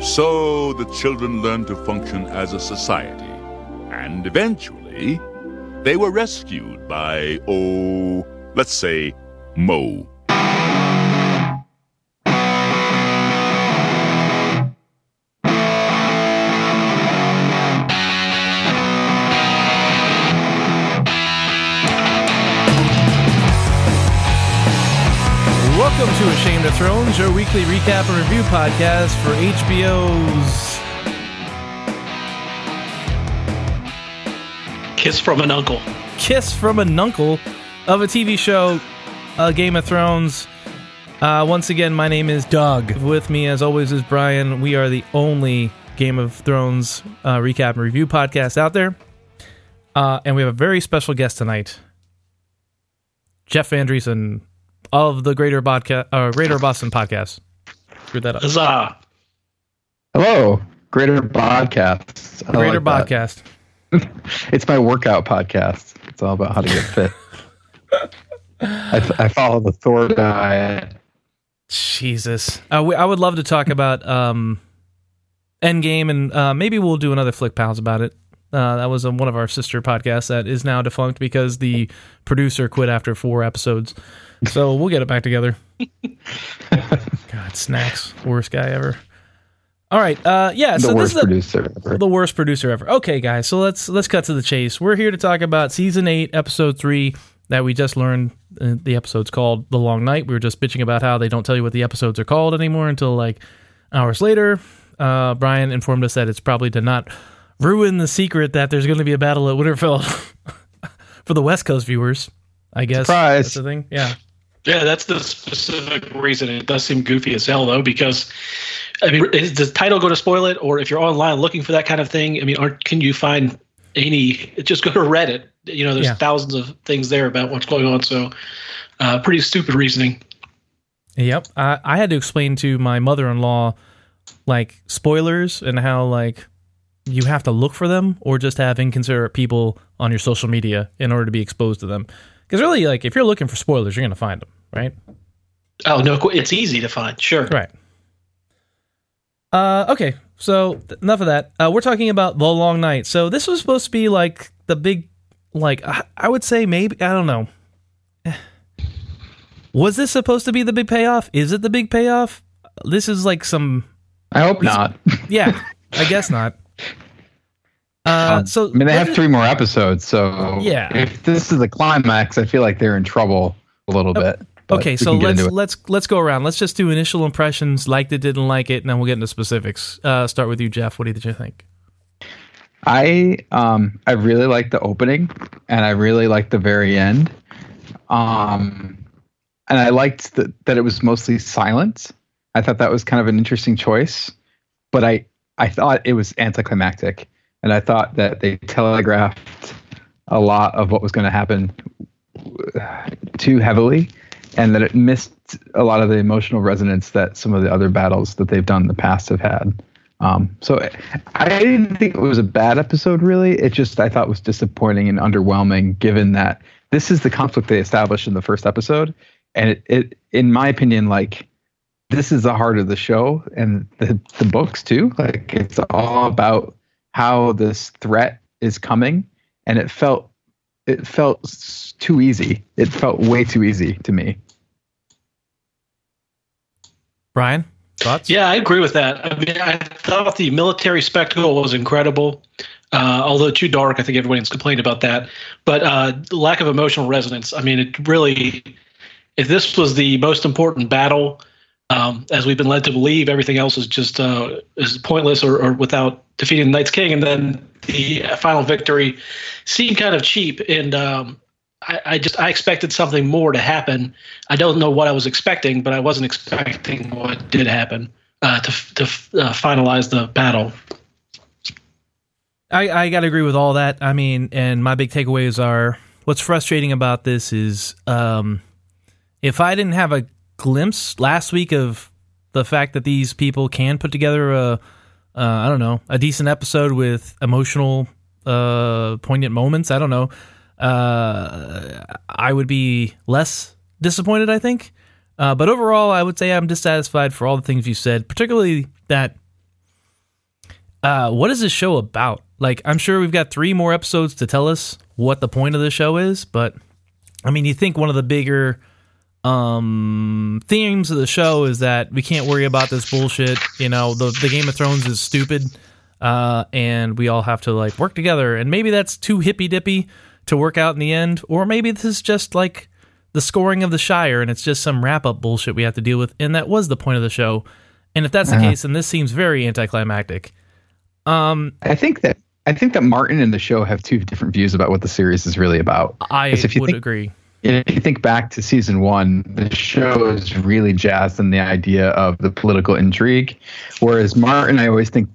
So the children learned to function as a society, and eventually, they were rescued by, oh, let's say, Mo. Thrones, your weekly recap and review podcast for HBO's Kiss from an uncle. Kiss from an Uncle of a TV show, uh, Game of Thrones. Uh, once again, my name is Doug. With me, as always, is Brian. We are the only Game of Thrones uh, recap and review podcast out there. Uh, and we have a very special guest tonight Jeff Andreessen of the Greater, Bodca- uh, Greater Boston podcast. Screwed that up. Huzzah. Hello, Greater Podcast. I Greater like podcast. It's my workout podcast. It's all about how to get fit. I, I follow the Thor diet. Jesus, uh, we, I would love to talk about um, Endgame, and uh, maybe we'll do another Flick Pals about it. Uh, that was um, one of our sister podcasts that is now defunct because the producer quit after four episodes. So we'll get it back together. God, snacks, worst guy ever. All right, uh, yeah. The so this is ever. the worst producer ever. Okay, guys, so let's let's cut to the chase. We're here to talk about season eight, episode three that we just learned. Uh, the episode's called "The Long Night." We were just bitching about how they don't tell you what the episodes are called anymore until like hours later. Uh, Brian informed us that it's probably to not ruin the secret that there's going to be a battle at Winterfell for the West Coast viewers. I guess Surprise. that's the thing. Yeah, Yeah, that's the specific reason. It does seem goofy as hell, though, because I mean, is the title going to spoil it? Or if you're online looking for that kind of thing, I mean, aren't, can you find any? Just go to Reddit. You know, there's Yeah. thousands of things there about what's going on. So, uh, pretty stupid reasoning. Yep. I, I had to explain to my mother in law like spoilers and how like you have to look for them or just have inconsiderate people on your social media in order to be exposed to them. Because really, like if you're looking for spoilers, you're gonna find them, right? Oh no, it's easy to find. Sure. Right. Uh, okay. So th- enough of that. Uh, we're talking about the long night. So this was supposed to be like the big, like I, I would say maybe I don't know. Was this supposed to be the big payoff? Is it the big payoff? This is like some I hope not. yeah, I guess not. Uh, Um, so I mean, they have three more episodes, so Yeah. If this is the climax, I feel like they're in trouble a little bit. but Okay, so let's let's let's go around. Let's just do initial impressions, liked it, didn't like it, and then we'll get into specifics. Uh, start with you, Jeff. What did you think? I um I really like the opening and I really like the very end. Um and I liked that that it was mostly silent. I thought that was kind of an interesting choice, but I I thought it was anticlimactic and I thought that they telegraphed a lot of what was going to happen too heavily and that it missed a lot of the emotional resonance that some of the other battles that they've done in the past have had. Um, so I didn't think it was a bad episode, really. It just I thought was disappointing and underwhelming, given that this is the conflict they established in the first episode, and it, it in my opinion, like this is the heart of the show and the the books too. Like it's all about how this threat is coming, and it felt it felt too easy. It felt way too easy to me. Brian, thoughts? Yeah, I agree with that. I mean, I thought the military spectacle was incredible. Uh, although too dark, I think everyone's complained about that. But uh, lack of emotional resonance. I mean, it really, if this was the most important battle, um, as we've been led to believe, everything else is just uh, is pointless or, or without defeating the Night's King, and then the final victory seemed kind of cheap. And um, I, I just I expected something more to happen. I don't know what I was expecting, but I wasn't expecting what did happen uh, to to uh, finalize the battle. I, I got to agree with all that. I mean, and my big takeaways are what's frustrating about this is um, if I didn't have a glimpse last week of the fact that these people can put together a, uh, I don't know, a decent episode with emotional, uh, poignant moments. I don't know. Uh, I would be less disappointed, I think. Uh, but overall, I would say I'm dissatisfied for all the things you said, particularly that uh, what is this show about? Like, I'm sure we've got three more episodes to tell us what the point of the show is, but I mean, you think one of the bigger um themes of the show is that we can't worry about this bullshit you know the, the game of thrones is stupid uh and we all have to like work together and maybe that's too hippy dippy to work out in the end or maybe this is just like the Scouring of the Shire and it's just some wrap up bullshit we have to deal with and that was the point of the show and if that's the Uh-huh. case then this seems very anticlimactic um I think that I think that Martin and the show have two different views about what the series is really about. i would think- agree If you think back to season one, the show is really jazzed on the idea of the political intrigue, whereas Martin, I always think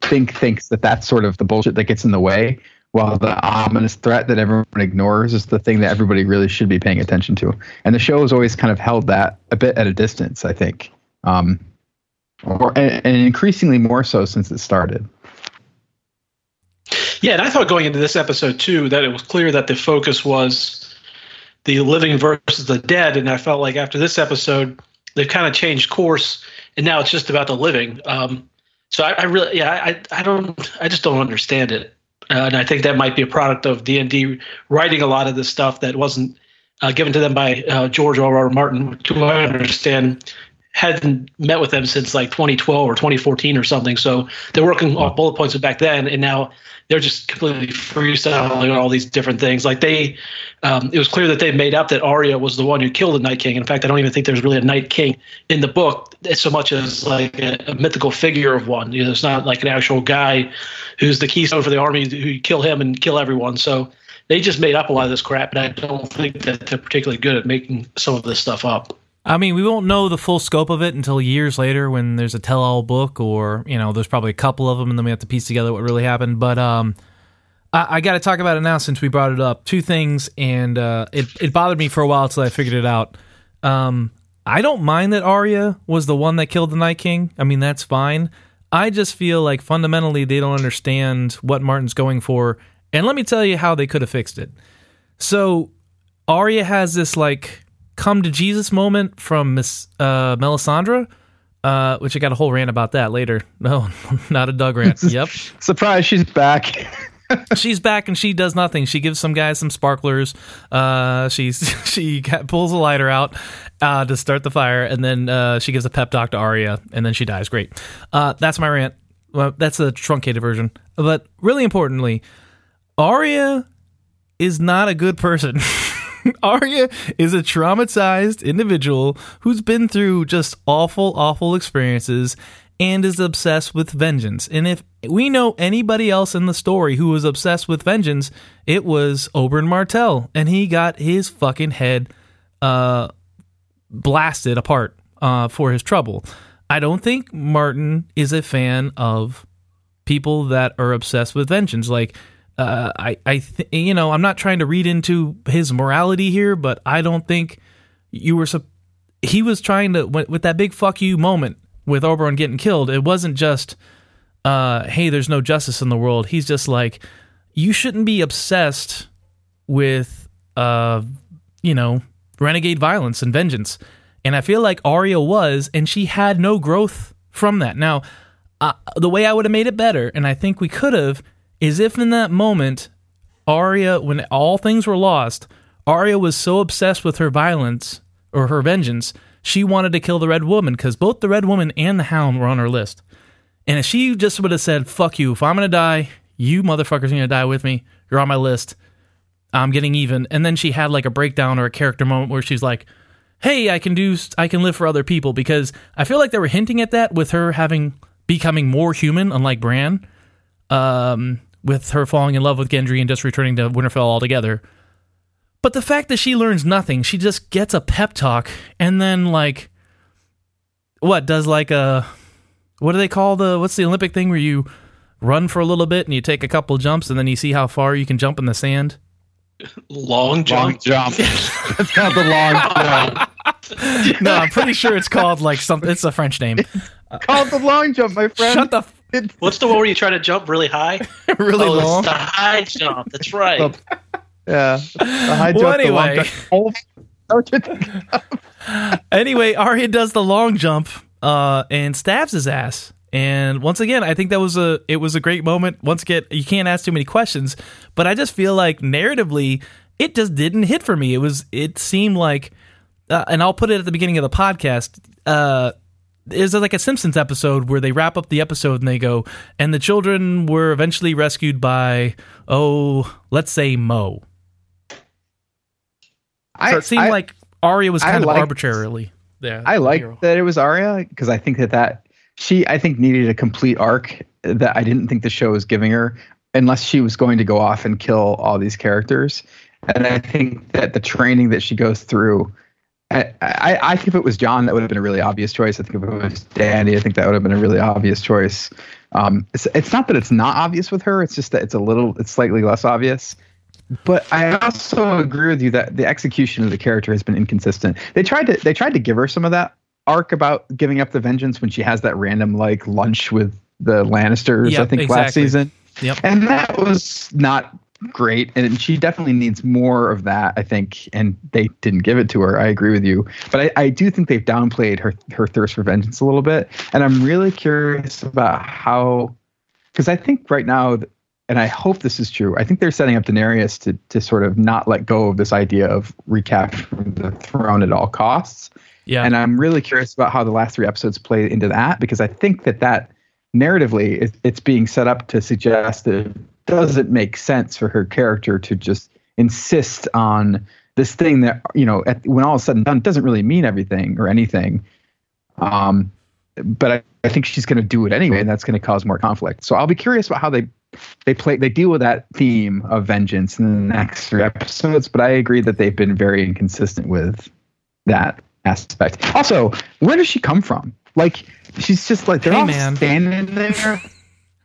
think thinks that that's sort of the bullshit that gets in the way, while the ominous threat that everyone ignores is the thing that everybody really should be paying attention to. And the show has always kind of held that a bit at a distance, I think, um, or and, and increasingly more so since it started. Yeah, and I thought going into this episode too that it was clear that the focus was the living versus the dead, and I felt like after this episode they've kind of changed course, and now it's just about the living. Um, so I, I really, yeah, I, I don't, I just don't understand it, uh, and I think that might be a product of D and D writing a lot of this stuff that wasn't uh, given to them by uh, George R. R. Martin, who I understand hadn't met with them since like 2012 or 2014 or something. So they're working off bullet points back then, and now they're just completely freestyling all these different things. Like they, um, it was clear that they made up that Arya was the one who killed the Night King. In fact, I don't even think there's really a Night King in the book, so much as like a, a mythical figure of one. You know, it's not like an actual guy who's the keystone for the army who kill him and kill everyone. So they just made up a lot of this crap, and I don't think that they're particularly good at making some of this stuff up. I mean, we won't know the full scope of it until years later when there's a tell-all book, or you know, there's probably a couple of them, and then we have to piece together what really happened. But um, I, I got to talk about it now since we brought it up. Two things, and uh, it it bothered me for a while until I figured it out. Um, I don't mind that Arya was the one that killed the Night King. I mean, that's fine. I just feel like fundamentally they don't understand what Martin's going for, and let me tell you how they could have fixed it. So Arya has this like come to Jesus moment from Miss uh, Melisandre, uh, which I got a whole rant about that later. No, not a Doug rant. yep, Surprise, she's back. she's back and she does nothing. She gives some guys some sparklers. Uh, she's she ca- pulls a lighter out uh, to start the fire, and then uh, she gives a pep talk to Arya, and then she dies. Great. Uh, that's my rant. Well, that's a truncated version, but really importantly, Arya is not a good person. Arya is a traumatized individual who's been through just awful, awful experiences and is obsessed with vengeance. And if we know anybody else in the story who was obsessed with vengeance, it was Oberyn Martell, and he got his fucking head uh, blasted apart uh, for his trouble. I don't think Martin is a fan of people that are obsessed with vengeance. Like, uh, I, I, th- you know, I'm not trying to read into his morality here, but I don't think you were. Sup- he was trying to with, with that big fuck you moment with Oberyn getting killed. It wasn't just, uh, hey, there's no justice in the world. He's just like, you shouldn't be obsessed with, uh, you know, renegade violence and vengeance. And I feel like Arya was, and she had no growth from that. Now, uh, the way I would have made it better, and I think we could have, is if in that moment, Arya, when all things were lost, Arya was so obsessed with her violence or her vengeance, she wanted to kill the Red Woman because both the Red Woman and the Hound were on her list. And if she just would have said, fuck you, if I'm going to die, you motherfuckers are going to die with me. You're on my list. I'm getting even. And then she had like a breakdown or a character moment where she's like, hey, I can do, I can live for other people because I feel like they were hinting at that with her having becoming more human, unlike Bran, um, with her falling in love with Gendry and just returning to Winterfell altogether. But the fact that she learns nothing, she just gets a pep talk and then like, what does like a, what do they call the, what's the Olympic thing where you run for a little bit and you take a couple jumps and then you see how far you can jump in the sand? Long jump. Long jump. That's not the long jump. No, I'm pretty sure it's called like something. It's a French name. Called the long jump, my friend. Shut the f- What's the one where you try to jump really high? really oh, long. it's the high jump. That's right. Up. Yeah. The high Well, jump, the long anyway. jump. Oh, don't you think? Anyway, Arya does the long jump uh, and stabs his ass. And once again, I think that was a it was a great moment. Once again, you can't ask too many questions, but I just feel like narratively, it just didn't hit for me. It was it seemed like, uh, and I'll put it at the beginning of the podcast. Uh, is like a Simpsons episode where they wrap up the episode and they go, and the children were eventually rescued by, oh, let's say Moe. I, So it seemed I, like Arya was I kind of liked- arbitrarily there. I like that it was Arya because I think that that she I think needed a complete arc that I didn't think the show was giving her unless she was going to go off and kill all these characters. And I think that the training that she goes through, I, I, I think if it was Jon, that would have been a really obvious choice. I think if it was Dany, I think that would have been a really obvious choice. Um, it's, it's not that it's not obvious with her; it's just that it's a little, it's slightly less obvious. But I also agree with you that the execution of the character has been inconsistent. They tried to they tried to give her some of that arc about giving up the vengeance when she has that random like lunch with the Lannisters, Yep, I think last season. Yep. And that was not great. And she definitely needs more of that, I think. And they didn't give it to her. I agree with you. But I, I do think they've downplayed her her thirst for vengeance a little bit. And I'm really curious about how because I think right now and I hope this is true. I think they're setting up Daenerys to to sort of not let go of this idea of recapturing the throne at all costs. Yeah. And I'm really curious about how the last three episodes play into that because I think that that narratively it, it's being set up to suggest that doesn't make sense for her character to just insist on this thing that you know at, when all is said and done doesn't really mean everything or anything. Um, but I, I think she's going to do it anyway, and that's going to cause more conflict. So I'll be curious about how they they play they deal with that theme of vengeance in the next three episodes. But I agree that they've been very inconsistent with that aspect. Also, where does she come from? Like she's just like they're Hey, all man. standing there,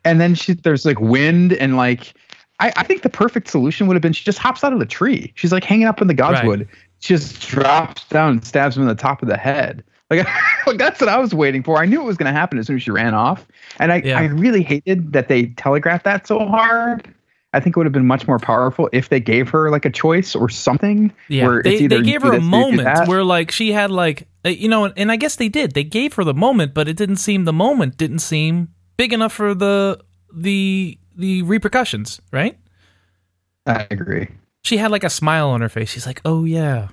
and then she there's like wind and like. I, I think the perfect solution would have been she just hops out of the tree. She's like hanging up in the godswood. She just drops down and stabs him in the top of the head. Like, like that's what I was waiting for. I knew it was going to happen as soon as she ran off, and I, Yeah. I really hated that they telegraphed that so hard. I think it would have been much more powerful if they gave her like a choice or something. Yeah, where they, it's either they gave her a this or you do moment where like she had like uh, you know, and I guess they did. They gave her the moment, but it didn't seem the moment didn't seem big enough for the the the repercussions, right? I agree. She had like a smile on her face. She's like, "Oh yeah,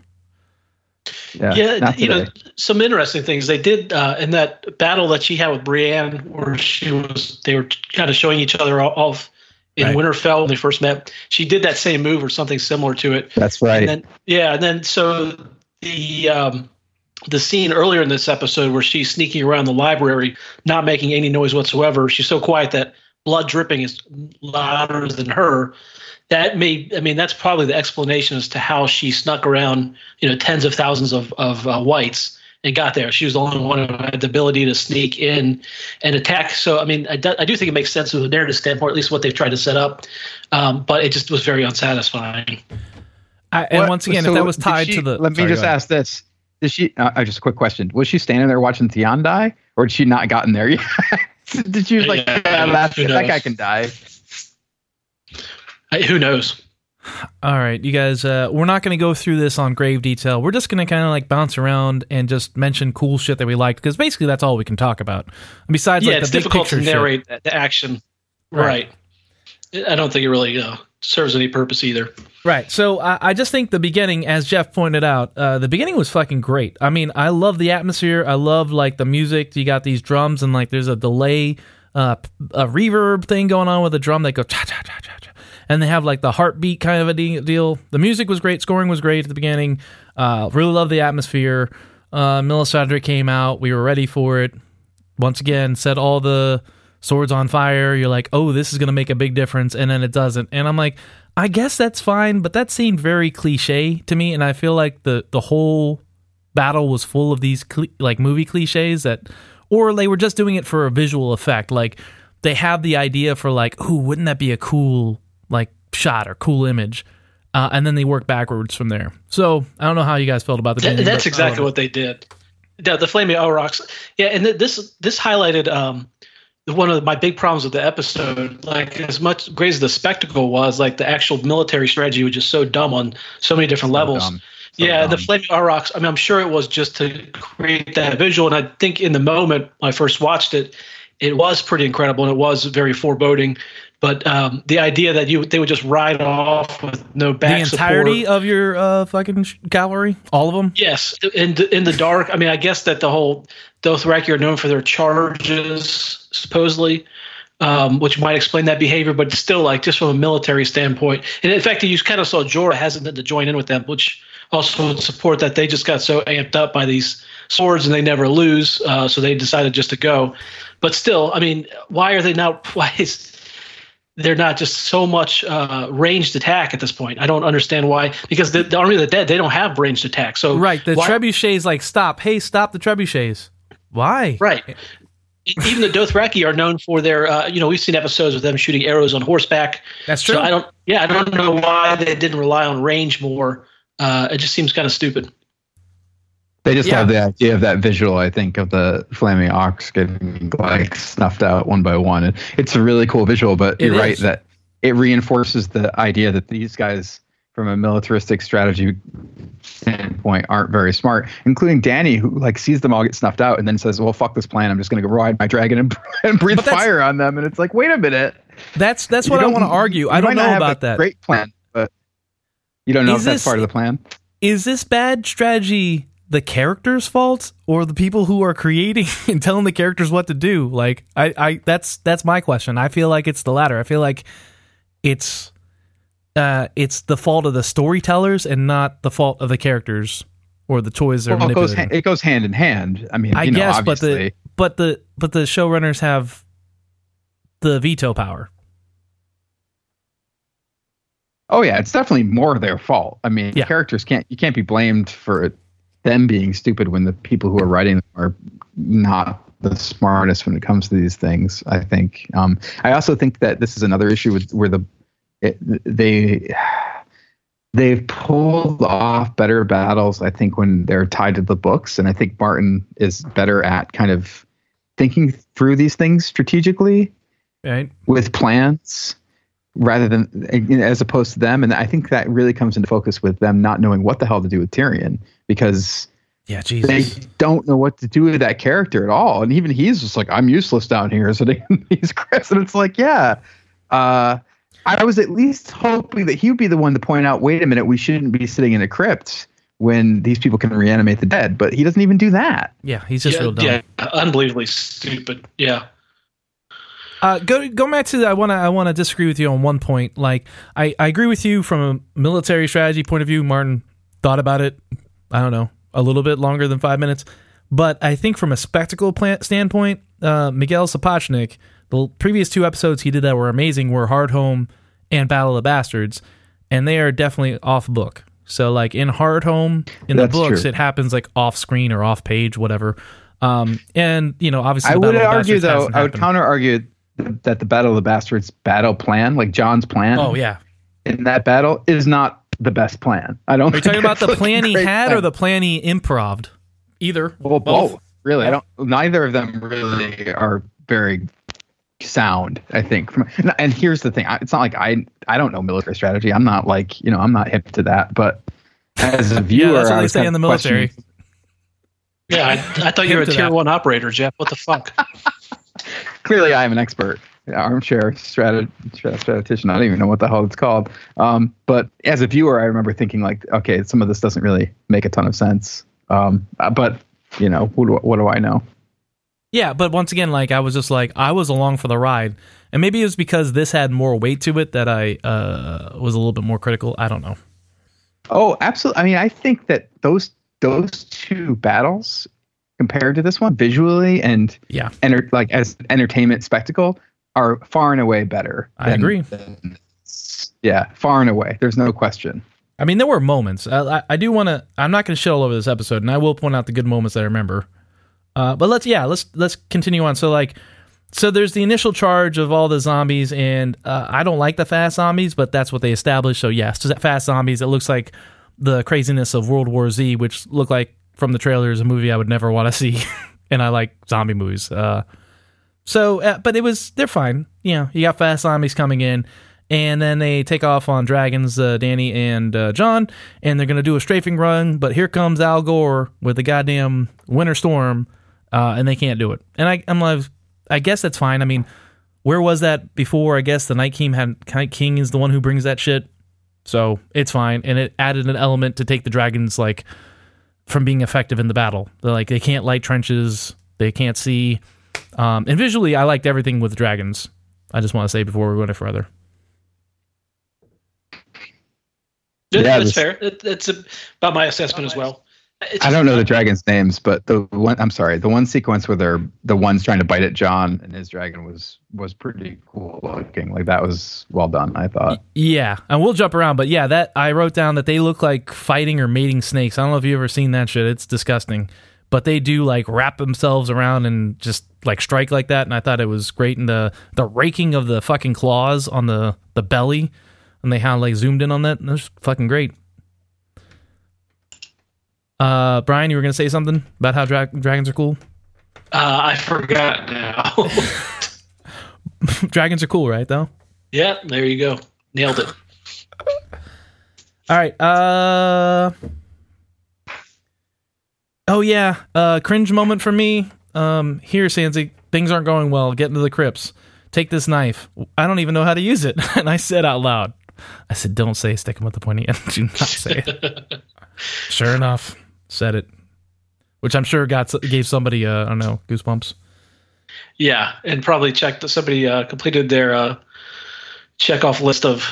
Yeah, yeah, you know, some interesting things they did uh, in that battle that she had with Brienne, where she was they were kind of showing each other off in Right. Winterfell when they first met. She did that same move or something similar to it. that's right. And then yeah, and then so the um, the scene earlier in this episode where she's sneaking around the library, not making any noise whatsoever. She's so quiet that blood dripping is louder than her. That may, I mean, that's probably the explanation as to how she snuck around, you know, tens of thousands of of uh, whites and got there. She was the only one who had the ability to sneak in and attack. So, I mean, I do, I do think it makes sense from a narrative standpoint, at least what they've tried to set up. Um, but it just was very unsatisfying. I, and What- once again, so if that was tied she- to the, Let me sorry, just ask this: Did she? Uh, uh, just a quick question: Was she standing there watching Theon die, or did she not gotten there yet? did she was like Yeah, "Ah, that, that guy can die? I, who knows? All right, you guys, uh, we're not going to go through this on grave detail. We're just going to kind of like bounce around and just mention cool shit that we liked because basically that's all we can talk about. Besides, yeah, like it's the big difficult to picture shit. narrate the action. Right. Right. I don't think it really uh, serves any purpose either. Right. So I, I just think the beginning, as Jeff pointed out, uh, the beginning was fucking great. I mean, I love the atmosphere. I love like the music. You got these drums and like there's a delay, uh, a reverb thing going on with the drum that goes cha cha cha cha cha, and they have like the heartbeat kind of a de- deal. The music was great. Scoring was great at the beginning. Uh, really love the atmosphere. Uh, came out. We were ready for it. Once again, set all the swords on fire. You're like, oh, this is going to make a big difference. And then it doesn't. And I'm like, I guess that's fine, but that seemed very cliche to me. And I feel like the, the whole battle was full of these cli like movie cliches that, or they were just doing it for a visual effect. Like they have the idea for like, ooh, wouldn't that be a cool like shot or cool image? Uh, and then they work backwards from there. So I don't know how you guys felt about the. Th- that's exactly what they did. The, the flaming Aurochs. Yeah, and th- this this highlighted um, one of my big problems with the episode. Like as much great as the spectacle was, like the actual military strategy was just so dumb on so many different levels. dumb. So yeah, the dumb. flaming Aurochs. I mean, I'm sure it was just to create that visual, and I think in the moment when I first watched it, it was pretty incredible and it was very foreboding. But um, the idea that you they would just ride off with no back the entirety support, of your uh, fucking sh- cavalry, all of them. Yes, in the, in the dark. I mean, I guess that the whole Dothraki are known for their charges, supposedly, um, which might explain that behavior. But still, like just from a military standpoint, and in fact, you kind of saw Jorah hesitant to join in with them, which also would support that they just got so amped up by these swords and they never lose, uh, so they decided just to go. But still, I mean, why are they not? Why is they're not just so much uh, ranged attack at this point. I don't understand why. Because the, the army of the dead, they don't have ranged attack. So Right, the why, trebuchets like stop. Hey, stop the trebuchets. Why? right. Even the Dothraki are known for their, uh, you know, we've seen episodes of them shooting arrows on horseback. That's true. So I don't, yeah, I don't know why they didn't rely on range more. Uh, it just seems kind of stupid. They just Yeah. have the idea of that visual, I think, of the flaming ox getting like snuffed out one by one. And it's a really cool visual, but It you're right that it reinforces the idea that these guys, from a militaristic strategy standpoint, aren't very smart, including Dany, who like sees them all get snuffed out and then says, "Well, fuck this plan. I'm just going to go ride my dragon and, and breathe fire on them." And it's like, wait a minute. That's that's You what I want to argue. I don't know have about a that. Great plan, but you don't know Is if that's this- part of the plan. Is this bad strategy the character's fault or the people who are creating and telling the characters what to do? Like I, I that's that's my question. I feel like it's the latter. I feel like it's uh it's the fault of the storytellers and not the fault of the characters or the toys they're Well, it goes hand, it goes hand in hand. I mean, I you know, guess, but the but the but the showrunners have the veto power. Oh yeah, it's definitely more their fault. I mean, Yeah. characters can't you can't be blamed for them being stupid when the people who are writing them are not the smartest when it comes to these things. I think. Um, I also think that this is another issue with where the it, they they've pulled off better battles. I think when they're tied to the books, and I think Martin is better at kind of thinking through these things strategically Right? with plans rather than as opposed to them and i think that really comes into focus with them not knowing what the hell to do with tyrion because Yeah, Jesus. they don't know what to do with that character at all and even he's just like i'm useless down here so they, he's chris and it's like yeah uh i was at least hoping that he would be the one to point out wait a minute we shouldn't be sitting in a crypt when these people can reanimate the dead but he doesn't even do that Yeah, he's just yeah, real dumb. yeah, unbelievably stupid. Yeah. Uh, go go back to I want to I want to disagree with you on one point. Like I, I agree with you from a military strategy point of view. Martin thought about it. I don't know a little bit longer than five minutes, but I think from a spectacle plant standpoint, uh, Miguel Sapochnik, the previous two episodes he did that were amazing were Hardhome and Battle of the Bastards, and they are definitely off book. So like in Hardhome in That's the books, true. it happens like off screen or off page, whatever. Um, and you know obviously I would argue, though, I would counter argue that the Battle of the Bastards battle plan, like Jon's plan Oh yeah, in that battle, is not the best plan. I don't. Are you talking about the plan he had or the plan he improved? Either. well, both? Really, I don't. Neither of them really are very sound. I think. And here's the thing: it's not like I I don't know military strategy. I'm not like you know I'm not hip to that. But as a viewer, yeah, that's what they was say in the military. questioning- Yeah, I, I thought you were a tier that. one operator, Jeff. What the fuck? clearly I am an expert, armchair strat- strat- statistician. I don't even know what the hell it's called. Um, but as a viewer, I remember thinking like, okay, some of this doesn't really make a ton of sense. Um, uh, but you know, what do, what do I know? Yeah, but once again, like I was just like I was along for the ride, and maybe it was because this had more weight to it that I uh, was a little bit more critical. I don't know. Oh, absolutely. I mean, I think that those those two battles compared to this one, visually and Yeah, enter, like as entertainment spectacle, are far and away better. I agree. than- yeah, far and away. There's no question. I mean there were moments. I, I, I do want to. I'm not going to shit all over this episode, and I will point out the good moments that I remember. Uh, but let's yeah, let's let's continue on. So like, so there's the initial charge of all the zombies, and uh, I don't like the fast zombies, but that's what they established. So yes, fast zombies. It looks like the craziness of World War Z, which looked like from the trailers a movie I would never want to see, and I like zombie movies. Uh, so, uh, but it was they're fine. You know, you got fast zombies coming in, and then they take off on dragons, uh, Dany and uh, Jon, and they're gonna do a strafing run. But here comes Al Gore with the goddamn winter storm, uh, and they can't do it. And I, I'm like, I guess that's fine. I mean, where was that before? I guess the Night King had Night King is the one who brings that shit, so it's fine. And it added an element to take the dragons like from being effective in the battle. They're like they can't light trenches, they can't see, um, and visually, I liked everything with dragons. I just want to say before we go any further. Yeah, Yeah, that's this- fair. It, it's about my assessment as well. It's I don't know the dragons' names, but the one I'm sorry, the one sequence where they're the ones trying to bite at Jon and his dragon was was pretty cool looking. Like that was well done, I thought. Yeah, and we'll jump around, but yeah, that I wrote down that they look like fighting or mating snakes. I don't know if you have ever seen that shit. It's disgusting, but they do like wrap themselves around and just like strike like that. And I thought it was great. And the the raking of the fucking claws on the the belly, and they had like zoomed in on that. That was fucking great. Uh, Brian, you were gonna say something about how dra- dragons are cool. Uh, I forgot now. dragons are cool, right? Though. yeah, there you go. Nailed it. All right. Uh. Oh yeah. Uh, cringe moment for me. Um, here, Sansa, things aren't going well. Get into the crypts. Take this knife. I don't even know how to use it, and I said out loud. I said, "Don't say stick him with the pointy end. Do not say it." sure enough, said it, which I'm sure got gave somebody uh, I don't know goosebumps. Yeah, and probably checked that somebody uh, completed their uh, check off list of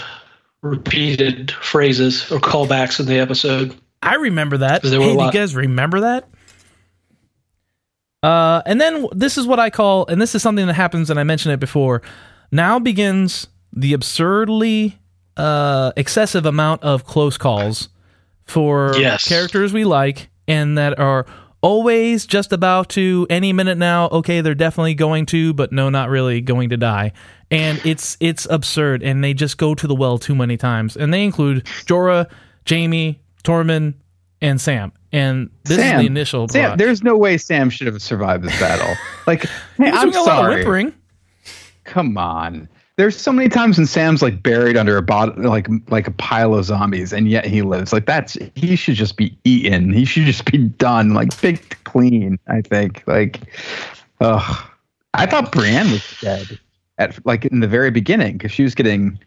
repeated phrases or callbacks in the episode. I remember that. Hey, do you guys remember that? Uh, and then this is what I call, and this is something that happens, and I mentioned it before. Now begins the absurdly uh, excessive amount of close calls for Yes. characters we like, and that are always just about to any minute now. Okay, they're definitely going to, but no, not really going to die. And it's it's absurd, and they just go to the well too many times. And they include Jorah, Jaime, Tormund, and Sam. And this Sam, is the initial. Sam, plot. there's no way Sam should have survived this battle. Like, hey, I'm doing a lot of sorry. whimpering. Come on. There's so many times when Sam's like buried under a bot like like a pile of zombies, and yet he lives. Like that's he should just be eaten. He should just be done, like picked clean. I think. Like, ugh. I thought Brienne was dead at like in the very beginning because she was getting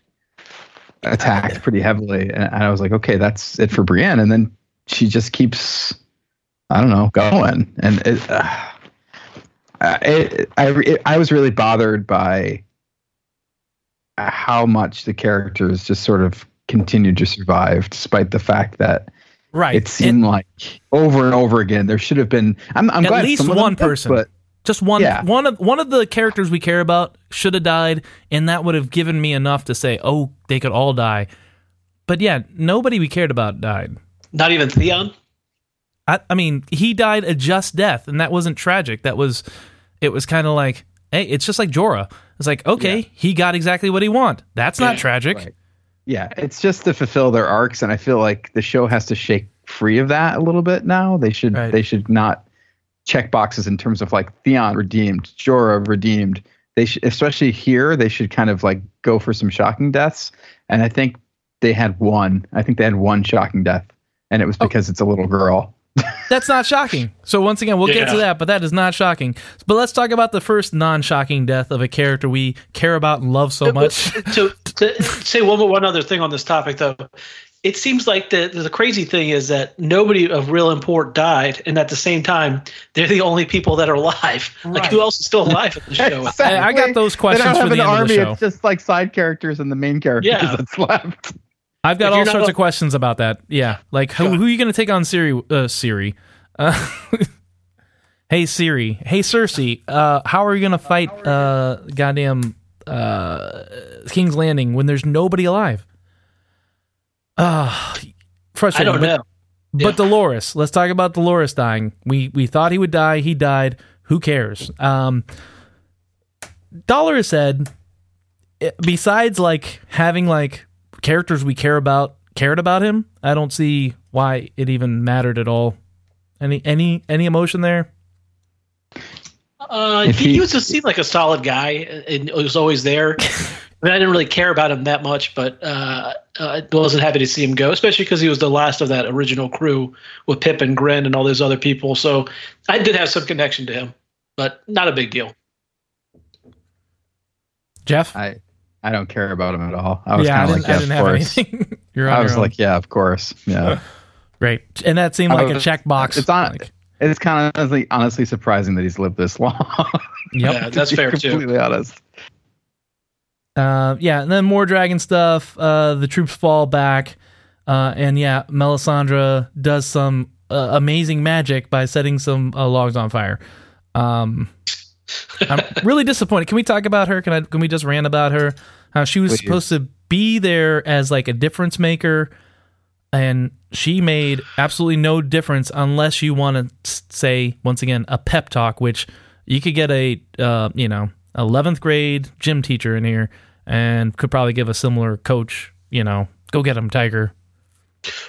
attacked pretty heavily, and, I was like, okay, that's it for Brienne, and then she just keeps, I don't know, going, and it. Uh, uh, it, I it, I was really bothered by how much the characters just sort of continued to survive, despite the fact that right. it seemed like over and over again there should have been. I'm, I'm At glad least some of them one did, person. but Just one Yeah. one of one of the characters we care about should have died, and that would have given me enough to say, oh, they could all die. But yeah, nobody we cared about died. Not even Theon. I, I mean, he died a just death, and that wasn't tragic. That was, it was kind of like, hey, it's just like Jorah. It's like, okay, Yeah. he got exactly what he want. That's not Yeah, tragic. right. yeah, it's just to fulfill their arcs, and I feel like the show has to shake free of that a little bit now. They should Right. they should not check boxes in terms of like Theon redeemed, Jorah redeemed. They should, especially here, they should kind of like go for some shocking deaths. And I think they had one. I think they had one shocking death, and it was oh. because it's a little girl. That's not shocking. So once again, we'll get to that, but that is not shocking. But let's talk about the first non-shocking death of a character we care about and love so uh, uh, much. to, to say one one other thing on this topic though it seems like the the crazy thing is that nobody of real import died and at the same time they're the only people that are alive like who else is still alive in the show I- I got those questions They don't for have the an end of the army. show. It's just like side characters and the main characters Yeah. that's left. I've got all sorts a- of questions about that. Yeah, like who, who are you going to take on Siri? Uh, Siri. Uh, hey Siri. Hey Cersei. Uh, how are you going to fight? Uh, goddamn. Uh, King's Landing when there's nobody alive. Ah, i frustrating. don't but- know But Yeah. Dolorous, let's talk about Dolorous dying. We we thought he would die. He died. Who cares? Um, Dolorous said, eh, besides like having like characters we care about cared about him, I don't see why it even mattered at all. Any any any emotion there? uh, he, he- he was just seemed like a solid guy and was always there I mean, I didn't really care about him that much, but uh, uh, I wasn't happy to see him go, especially because he was the last of that original crew with Pyp and Grenn and all those other people. So I did have some connection to him, but not a big deal. Jeff? I I don't care about him at all. I was yeah, I kind of didn't, like, I yeah, didn't of have course. anything. You're on I was own. like, yeah, of course, yeah. Great. And that seemed like a Uh, checkbox. it's on- Like, It's kind of honestly, honestly surprising that he's lived this long. yep. Yeah, that's to be fair too. completely honest. Uh, yeah, and then more dragon stuff. Uh, the troops fall back, uh, and yeah, Melisandre does some uh, amazing magic by setting some uh, logs on fire. Um, I'm really disappointed. Can we talk about her? Can I? Can we just rant about her? How she was Please. supposed to be there as like a difference maker, and she made absolutely no difference unless you want to say once again a pep talk, which you could get a uh, you know 11th grade gym teacher in here and could probably give a similar coach. You know, go get him, Tiger.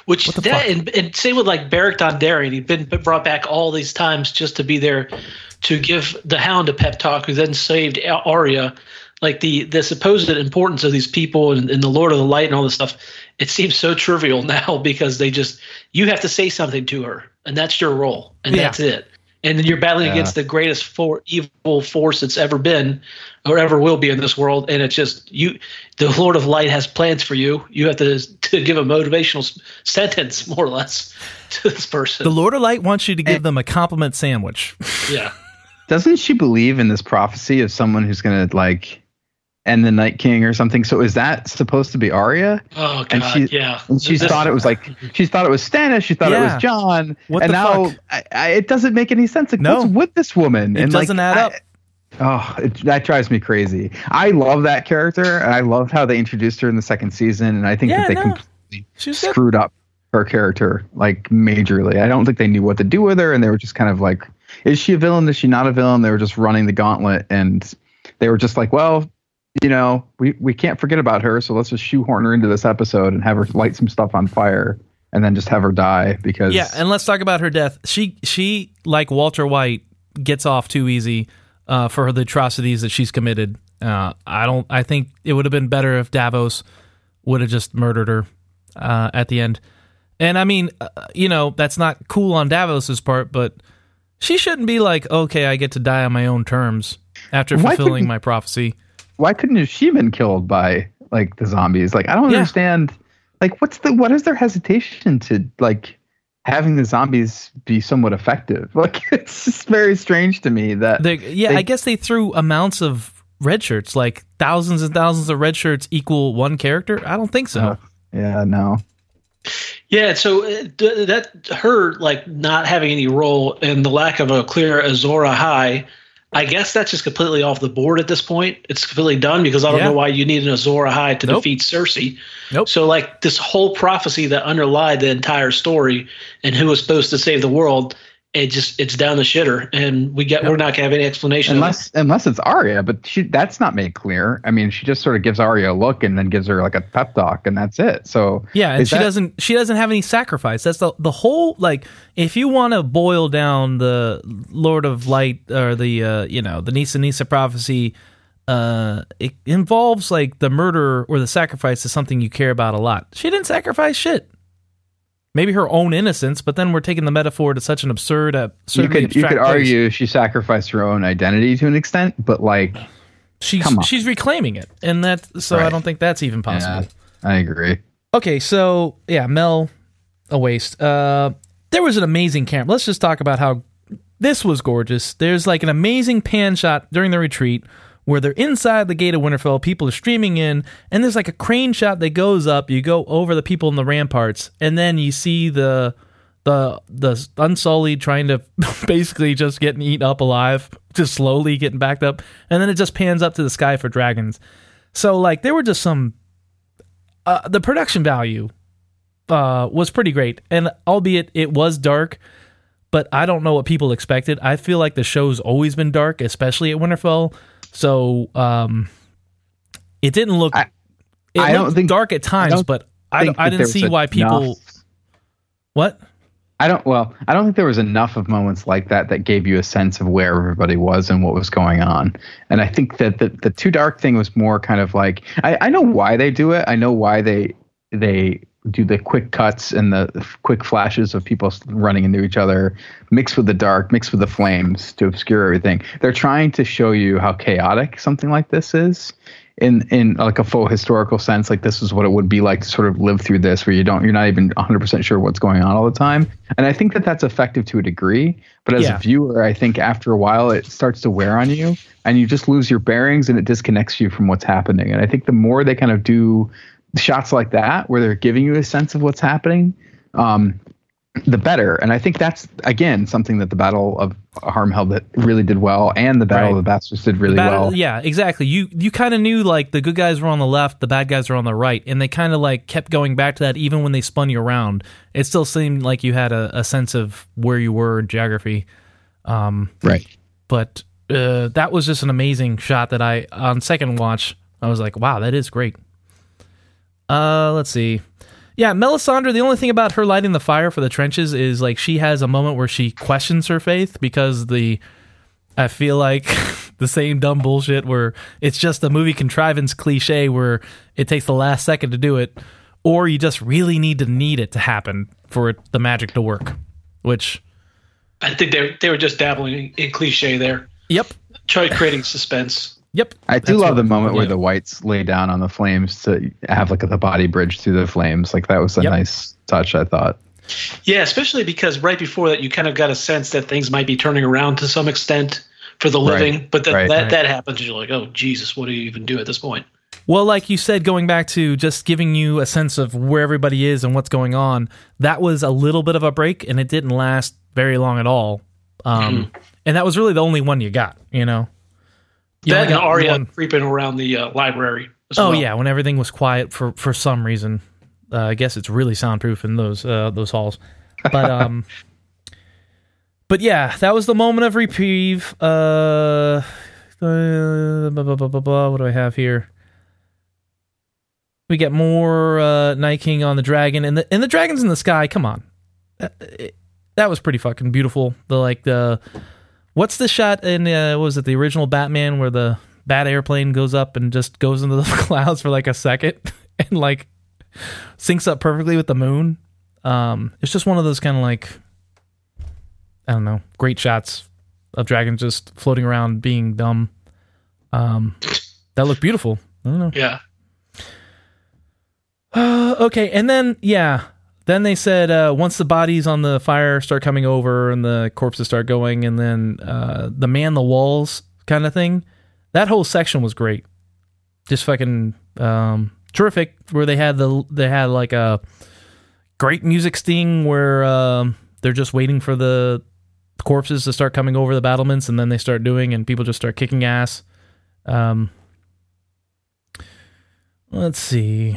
Which the that fuck? and, and same with like Beric Dondarrion. He'd been brought back all these times just to be there to give the Hound a pep talk, who then saved Arya. Like the the supposed importance of these people and, and the Lord of the Light and all this stuff, it seems so trivial now because they just you have to say something to her, and that's your role, and Yeah. that's it. And then you're battling Yeah. against the greatest for evil force that's ever been or ever will be in this world, and it's just you. The Lord of Light has plans for you. You have to to give a motivational sentence, more or less, to this person. The Lord of Light wants you to give them a compliment sandwich. yeah, Doesn't she believe in this prophecy of someone who's gonna like end the Night King or something? So is that supposed to be Arya? oh god, And she- yeah. And she This- thought it was like she thought it was Stannis. She thought it was Jon. What and the now fuck? I, I, it doesn't make any sense. Like, No. what's with this woman? It and doesn't like, add I- up. Oh, it, that drives me crazy. I love that character, and I loved how they introduced her in the second season. And I think Yeah, that they no. completely She's good. screwed up her character like majorly. I don't think they knew what to do with her, and they were just kind of like, "Is she a villain? Is she not a villain?" They were just running the gauntlet, and they were just like, "Well, you know, we we can't forget about her, so let's just shoehorn her into this episode and have her light some stuff on fire, and then just have her die because Yeah, and let's talk about her death. She she like Walter White gets off too easy uh, for the atrocities that she's committed. Uh, I don't. I think it would have been better if Davos would have just murdered her uh, at the end. And I mean, uh, you know, that's not cool on Davos's part, but she shouldn't be like, okay, I get to die on my own terms after Why fulfilling my prophecy. why couldn't have she been killed by like the zombies? Like I don't Yeah. understand. Like what's the what is their hesitation to like having the zombies be somewhat effective? Like it's just very strange to me that They, yeah, They- I guess they threw amounts of red shirts, like thousands and thousands of red shirts equal one character. I don't think so. Oh. yeah no Yeah, so uh, that her like not having any role and the lack of a clear Azor Ahai, I guess that's just completely off the board at this point. It's completely done because I don't Yeah. know why you need an Azor Ahai to Nope. defeat Cersei. Nope. So like this whole prophecy that underlied the entire story and who was supposed to save the world, it just it's down the shitter, and we get Yep. we're not gonna have any explanation. of it. unless unless it's Arya, but she that's not made clear. I mean, she just sort of gives Arya a look and then gives her like a pep talk, and that's it. So Yeah, and she that- doesn't she doesn't have any sacrifice. That's the the whole like if you want to boil down the Lord of Light or the uh, you know the Nissa Nissa prophecy, uh, it involves like the murder or the sacrifice is something you care about a lot. She didn't sacrifice shit. Maybe her own innocence, but then we're taking the metaphor to such an absurd, uh, You could you could place. argue she sacrificed her own identity to an extent, but like she's she's reclaiming it, and that so I don't think that's even possible. yeah, I agree. Okay, so yeah, Mel, a waste. Uh, there was an amazing camp. Let's just talk about how this was gorgeous. There's like an amazing pan shot during the retreat where they're inside the gate of Winterfell. People are streaming in, and there's like a crane shot that goes up. You go over the people in the ramparts, and then you see the the the unsullied trying to basically just getting eaten up alive, just slowly getting backed up, and then it just pans up to the sky for dragons. So like there were just some uh, the production value uh, was pretty great, and albeit it was dark, but I don't know what people expected. I feel like the show's always been dark, especially at Winterfell. So um, it didn't look. I- it I don't think- dark at times, don't but I, I didn't see why people. enough- What? I don't. Well, I don't think there was enough of moments like that that gave you a sense of where everybody was and what was going on. And I think that the the too dark thing was more kind of like I, I know why they do it. I know why they they do the quick cuts and the quick flashes of people running into each other, mixed with the dark, mixed with the flames to obscure everything. They're trying to show you how chaotic something like this is in in like a full historical sense like this is what it would be like to sort of live through this where you don't you're not even 100% sure what's going on all the time and i think that that's effective to a degree but as Yeah. a viewer i think after a while it starts to wear on you and you just lose your bearings and it disconnects you from what's happening and i think the more they kind of do shots like that where they're giving you a sense of what's happening um, the better. And I think that's again something that the Battle of Hardhome that really did well, and the Battle Right. of the Bastards did really Battle- well. Yeah, exactly. You you kind of knew like the good guys were on the left, the bad guys were on the right, and they kind of like kept going back to that even when they spun you around. It still seemed like you had a, a sense of where you were in geography. Um, Right. but uh, that was just an amazing shot that I on second watch I was like, wow, that is great. Uh, let's see. Yeah, Melisandre. The only thing about her lighting the fire for the trenches is like she has a moment where she questions her faith because the I feel like the same dumb bullshit where it's just a movie contrivance cliche where it takes the last second to do it, or you just really need to need it to happen for it, the magic to work. Which, I think they they were just dabbling in cliche there, yep, try creating suspense. Yep. I do love the moment where yeah. the whites lay down on the flames to have like the body bridge through the flames. Like that was a Yep. nice touch, I thought. Yeah, especially because right before that, you kind of got a sense that things might be turning around to some extent for the Right, living. But then right. that, that happens, and you're like, oh, Jesus, what do you even do at this point? Well, like you said, going back to just giving you a sense of where everybody is and what's going on, that was a little bit of a break, and it didn't last very long at all. Um, And that was really the only one you got, you know. You that and Arya one- creeping around the uh, library. Oh well. yeah, when everything was quiet for for some reason. Uh, I guess it's really soundproof in those uh, those halls. But um, but yeah, that was the moment of reprieve. Uh, blah, blah, blah, blah, blah. what do I have here? We get more uh, Night King on the dragon, and the and the dragons in the sky. Come on, Uh, it- that was pretty fucking beautiful. The like the what's the shot in uh, what was it the original Batman where the bat airplane goes up and just goes into the clouds for like a second and like syncs up perfectly with the moon. Um, it's just one of those kind of like I don't know, great shots of dragons just floating around being dumb. Um, that look beautiful. I don't know. Yeah. Uh, okay, and then yeah, then they said uh, once the bodies on the fire start coming over and the corpses start going, and then uh, the man the walls kind of thing. That whole section was great, just fucking um, terrific. Where they had the they had like a great music sting where um, they're just waiting for the corpses to start coming over the battlements, and then they start doing, and people just start kicking ass. Um, let's see.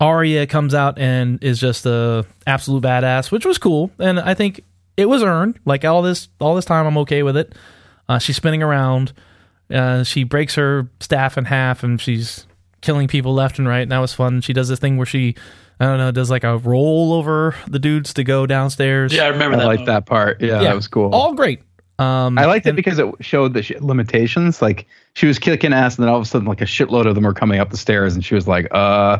Arya comes out and is just a absolute badass, which was cool, and I think it was earned. Like all this, all this time, I'm okay with it. Uh, she's spinning around. Uh, she breaks her staff in half, and she's killing people left and right. And that was fun. She does this thing where she, I don't know, does like a roll over the dudes to go downstairs. Yeah, I remember I that. like moment. that part. Yeah, that was cool. All great. Um, I liked it because it showed the sh- limitations. Like she was kicking ass, and then all of a sudden, like a shitload of them were coming up the stairs, and she was like, "Uh,"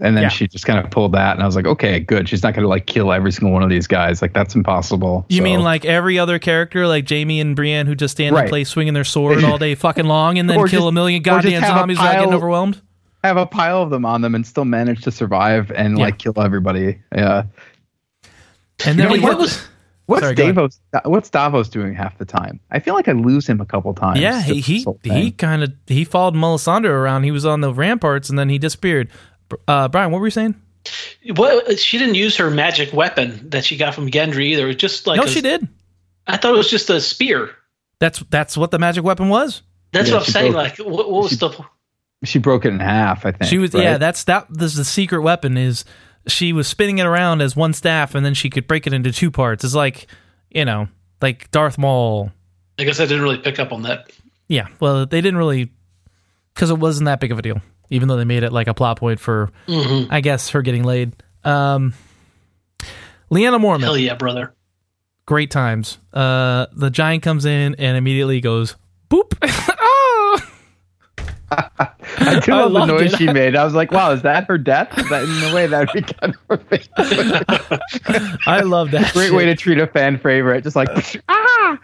and then Yeah. she just kind of pulled that, and I was like, "Okay, good. She's not going to like kill every single one of these guys. Like that's impossible." You So- mean like every other character, like Jaime and Brienne, who just stand in Right. place swinging their sword all day fucking long, and then kill just- a million goddamn zombies without getting overwhelmed? have a pile of them on them and still manage to survive and Yeah. like kill everybody? Yeah. And then know we what was- What's Sorry. Davos? What's Davos doing half the time? I feel like I lose him a couple times. yeah, he he he kind of he followed Melisandre around. He was on the ramparts, and then he disappeared. Uh, Brian, what were you saying? What she didn't use her magic weapon that she got from Gendry either. It was just like no, a- she did. I thought it was just a spear. That's that's what the magic weapon was. That's Yeah, what I'm saying. broke- Like, what, what was she- the? She broke it in half. I think She was right? yeah. That's that. This the secret weapon is she was spinning it around as one staff, and then she could break it into two parts. It's like you know, like Darth Maul. I guess I didn't really pick up on that. Yeah, well, they didn't really because it wasn't that big of a deal, even though they made it like a plot point for Mm-hmm. I guess her getting laid. Um, Lyanna Mormont. Hell yeah, brother. great times. Uh, the giant comes in and immediately goes boop. oh, I do I love the noise it. she made. I was like, wow, is that her death? Is that in a way that would be kind of I love that. great way to treat a fan favorite. Just like ah.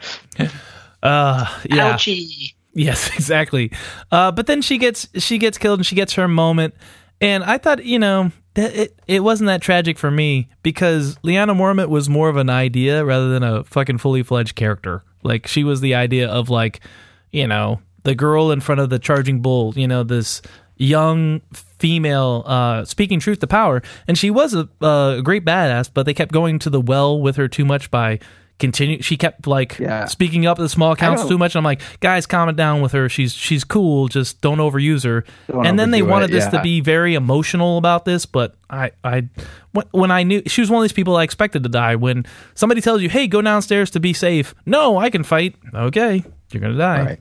Uh, yeah. Ouchie. Yes, exactly. Uh, but then she gets she gets killed and she gets her moment. And I thought, you know, that it it wasn't that tragic for me because Lyanna Mormont was more of an idea rather than a fucking fully fledged character. Like she was the idea of like, you know, the girl in front of the charging bull. You know, this young female uh, speaking truth to power, and she was a, a great badass. But they kept going to the well with her too much by continue. She kept like Yeah. speaking up to the small counts don't- too much. And I'm like, guys, calm it down with her. She's she's cool. Just don't overuse her. Don't and then they wanted it, this to be very emotional about this, but I I when- when I knew she was one of these people I expected to die. When somebody tells you, "Hey, go downstairs to be safe," no, I can fight. Okay, you're gonna die. Right.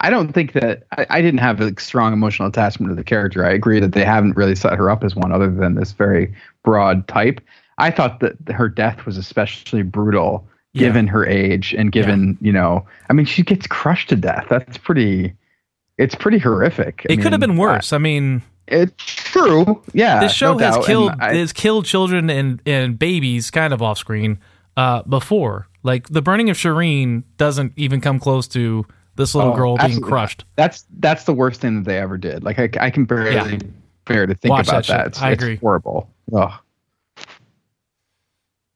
I don't think that I, I didn't have a strong emotional attachment to the character. I agree that they haven't really set her up as one other than this very broad type. I thought that her death was especially brutal Yeah. given her age and given, you know, I mean, she gets crushed to death. That's pretty, it's pretty horrific. I It could have been worse. I mean, uh, it's true. Yeah. this show no has doubt. killed I- has killed children and and babies kind of off screen uh, before. Like the burning of Shireen doesn't even come close to this little Oh, girl being crushed. That's that's the worst thing that they ever did. Like I, I can barely Yeah. bear to think Watch about that that. It's, I it's agree. horrible. Ugh.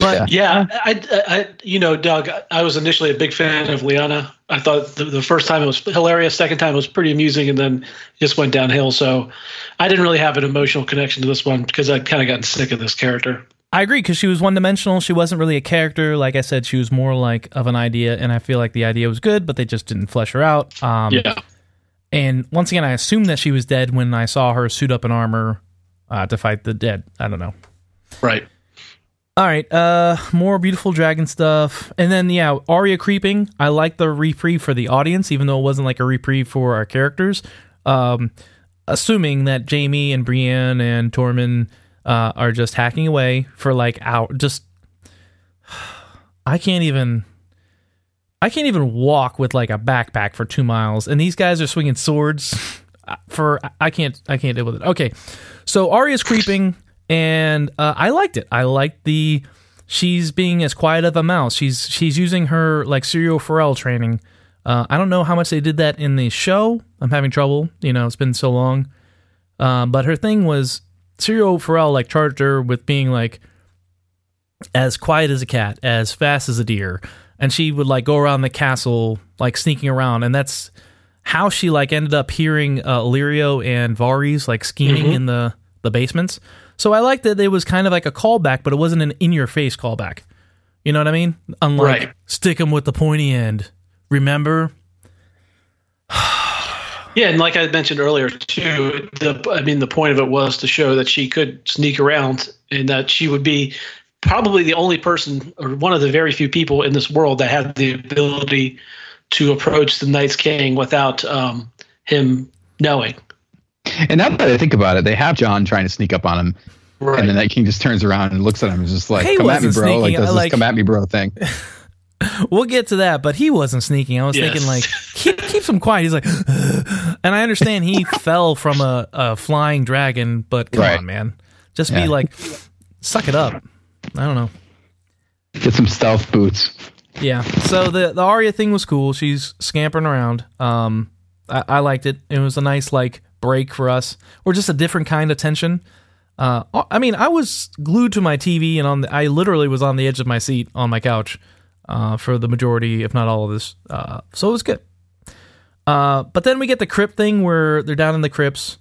But Yeah, I, I, you know, Doug, I was initially a big fan of Lyanna. I thought the, the first time it was hilarious, second time it was pretty amusing, and then just went downhill. So I didn't really have an emotional connection to this one because I'd kind of gotten sick of this character. I agree because she was one dimensional. She wasn't really a character. Like I said, she was more like of an idea, and I feel like the idea was good, but they just didn't flesh her out. Um, Yeah. And once again, I assumed that she was dead when I saw her suit up in armor uh, to fight the dead. I don't know. Right. All right, uh, more beautiful dragon stuff, and then yeah, Arya creeping. I like the reprieve for the audience, even though it wasn't like a reprieve for our characters. Um, assuming that Jaime and Brienne and Tormund uh, are just hacking away for like hour. Just I can't even. I can't even walk with like a backpack for two miles, and these guys are swinging swords. For I can't, I can't deal with it. Okay, so Arya's creeping, and uh, I liked it. I liked the she's being as quiet of a mouse. She's she's using her like Syrio Forel training. Uh, I don't know how much they did that in the show. I'm having trouble. You know, it's been so long. Um, but her thing was Syrio Forel like charged her with being like as quiet as a cat, as fast as a deer, and she would like go around the castle like sneaking around, and that's how she like ended up hearing uh, Illyrio and Varys like scheming in the the basements. So I liked that it was kind of like a callback, but it wasn't an in your face callback. You know what I mean? Unlike Right. stick 'em with the pointy end. Remember? Yeah, and like I mentioned earlier too, the I mean the point of it was to show that she could sneak around and that she would be probably the only person or one of the very few people in this world that had the ability to approach the Night's King without um, him knowing. And now that I think about it, they have Jon trying to sneak up on him, Right. and the Night King just turns around and looks at him and is just like, He "Come at me, wasn't bro!" Like sneaking, does this like- "come at me, bro" thing. We'll get to that, but he wasn't sneaking. I was Yes. thinking like keep keeps him quiet. He's like, and I understand he fell from a, a flying dragon, but come Right. on, man, just Yeah. be like, suck it up. I don't know. Get some stealth boots. Yeah. So the the Arya thing was cool. She's scampering around. Um, I, I liked it. It was a nice like break for us, or just a different kind of tension. Uh, I mean, I was glued to my TV, and on the, I literally was on the edge of my seat on my couch uh, for the majority, if not all of this. Uh, so it was good. Uh, but then we get the crypt thing where they're down in the crypts,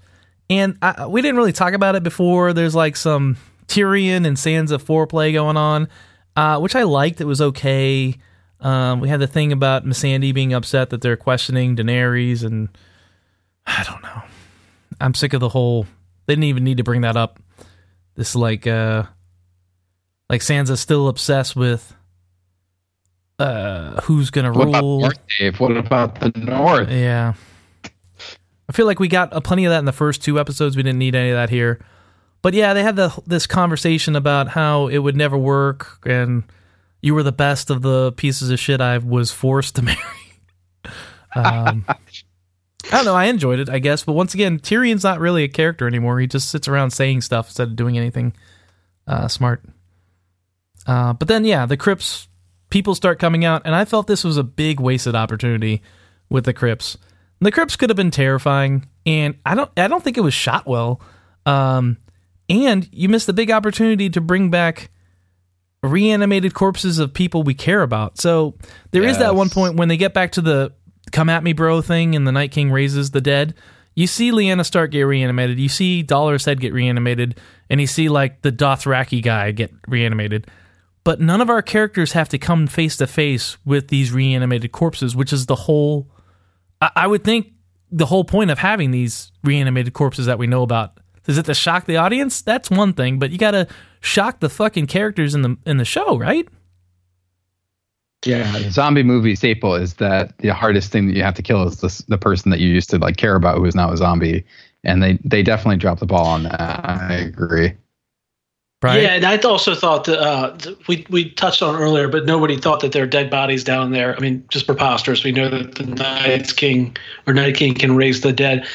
and I, we didn't really talk about it before. There's like some Tyrion and Sansa foreplay going on, uh, which I liked. It was okay. Um, we had the thing about Missandei being upset that they're questioning Daenerys, and I don't know. I'm sick of the whole. They didn't even need to bring that up. This like, uh, like Sansa's still obsessed with uh who's gonna What about rule. North, Dave? What about the North? Yeah. I feel like we got uh, plenty of that in the first two episodes. We didn't need any of that here. But yeah, they had the this conversation about how it would never work and you were the best of the pieces of shit I was forced to marry. Um, I don't know. I enjoyed it, I guess. But once again, Tyrion's not really a character anymore. He just sits around saying stuff instead of doing anything uh, smart. Uh, but then, yeah, the crypts people start coming out, and I felt this was a big wasted opportunity with the crypts. The crypts could have been terrifying, and I don't, I don't think it was shot well. Um, and you missed the big opportunity to bring back reanimated corpses of people we care about. So there is that one point when they get back to the "come at me, bro" thing, and the Night King raises the dead. You see Lyanna Stark get reanimated. You see Dolorous Edd get reanimated, and you see like the Dothraki guy get reanimated. But none of our characters have to come face to face with these reanimated corpses, which is the whole. I, I would think the whole point of having these reanimated corpses that we know about is it to shock the audience? That's one thing, but you got to shock the fucking characters in the in the show, right? Yeah, zombie movie staple is that the hardest thing that you have to kill is the the person that you used to like care about who is now a zombie, and they they definitely dropped the ball on that. I agree. Right? Yeah, and I also thought that uh, we we touched on earlier, but nobody thought that there are dead bodies down there. I mean, just preposterous. We know that the Night King or Night King can raise the dead,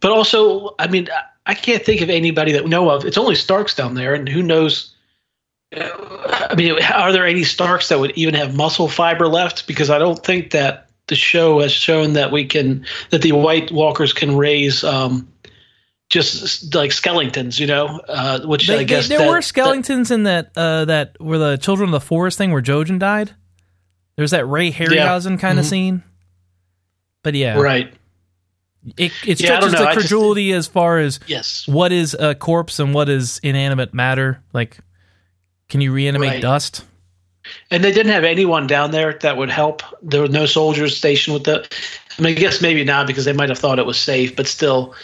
but also, I mean, I- can't think of anybody that we know of. It's only Starks down there, and who knows? uh, I mean, are there any Starks that would even have muscle fiber left? Because I don't think that the show has shown that we can that the White Walkers can raise. Um, just like skeletons, you know, uh, which They- I guess there that- were skeletons in that uh, that were the Children of the Forest thing where Jojen died. There's that Ray Harryhausen kind of Mhm. scene. But yeah, right. It, it Yeah, stretches know. the I just- credulity as far as Yes. what is a corpse and what is inanimate matter. Like, can you reanimate Right. dust? And they didn't have anyone down there that would help. There were no soldiers stationed with the. I mean, I guess maybe not because they might have thought it was safe, but still,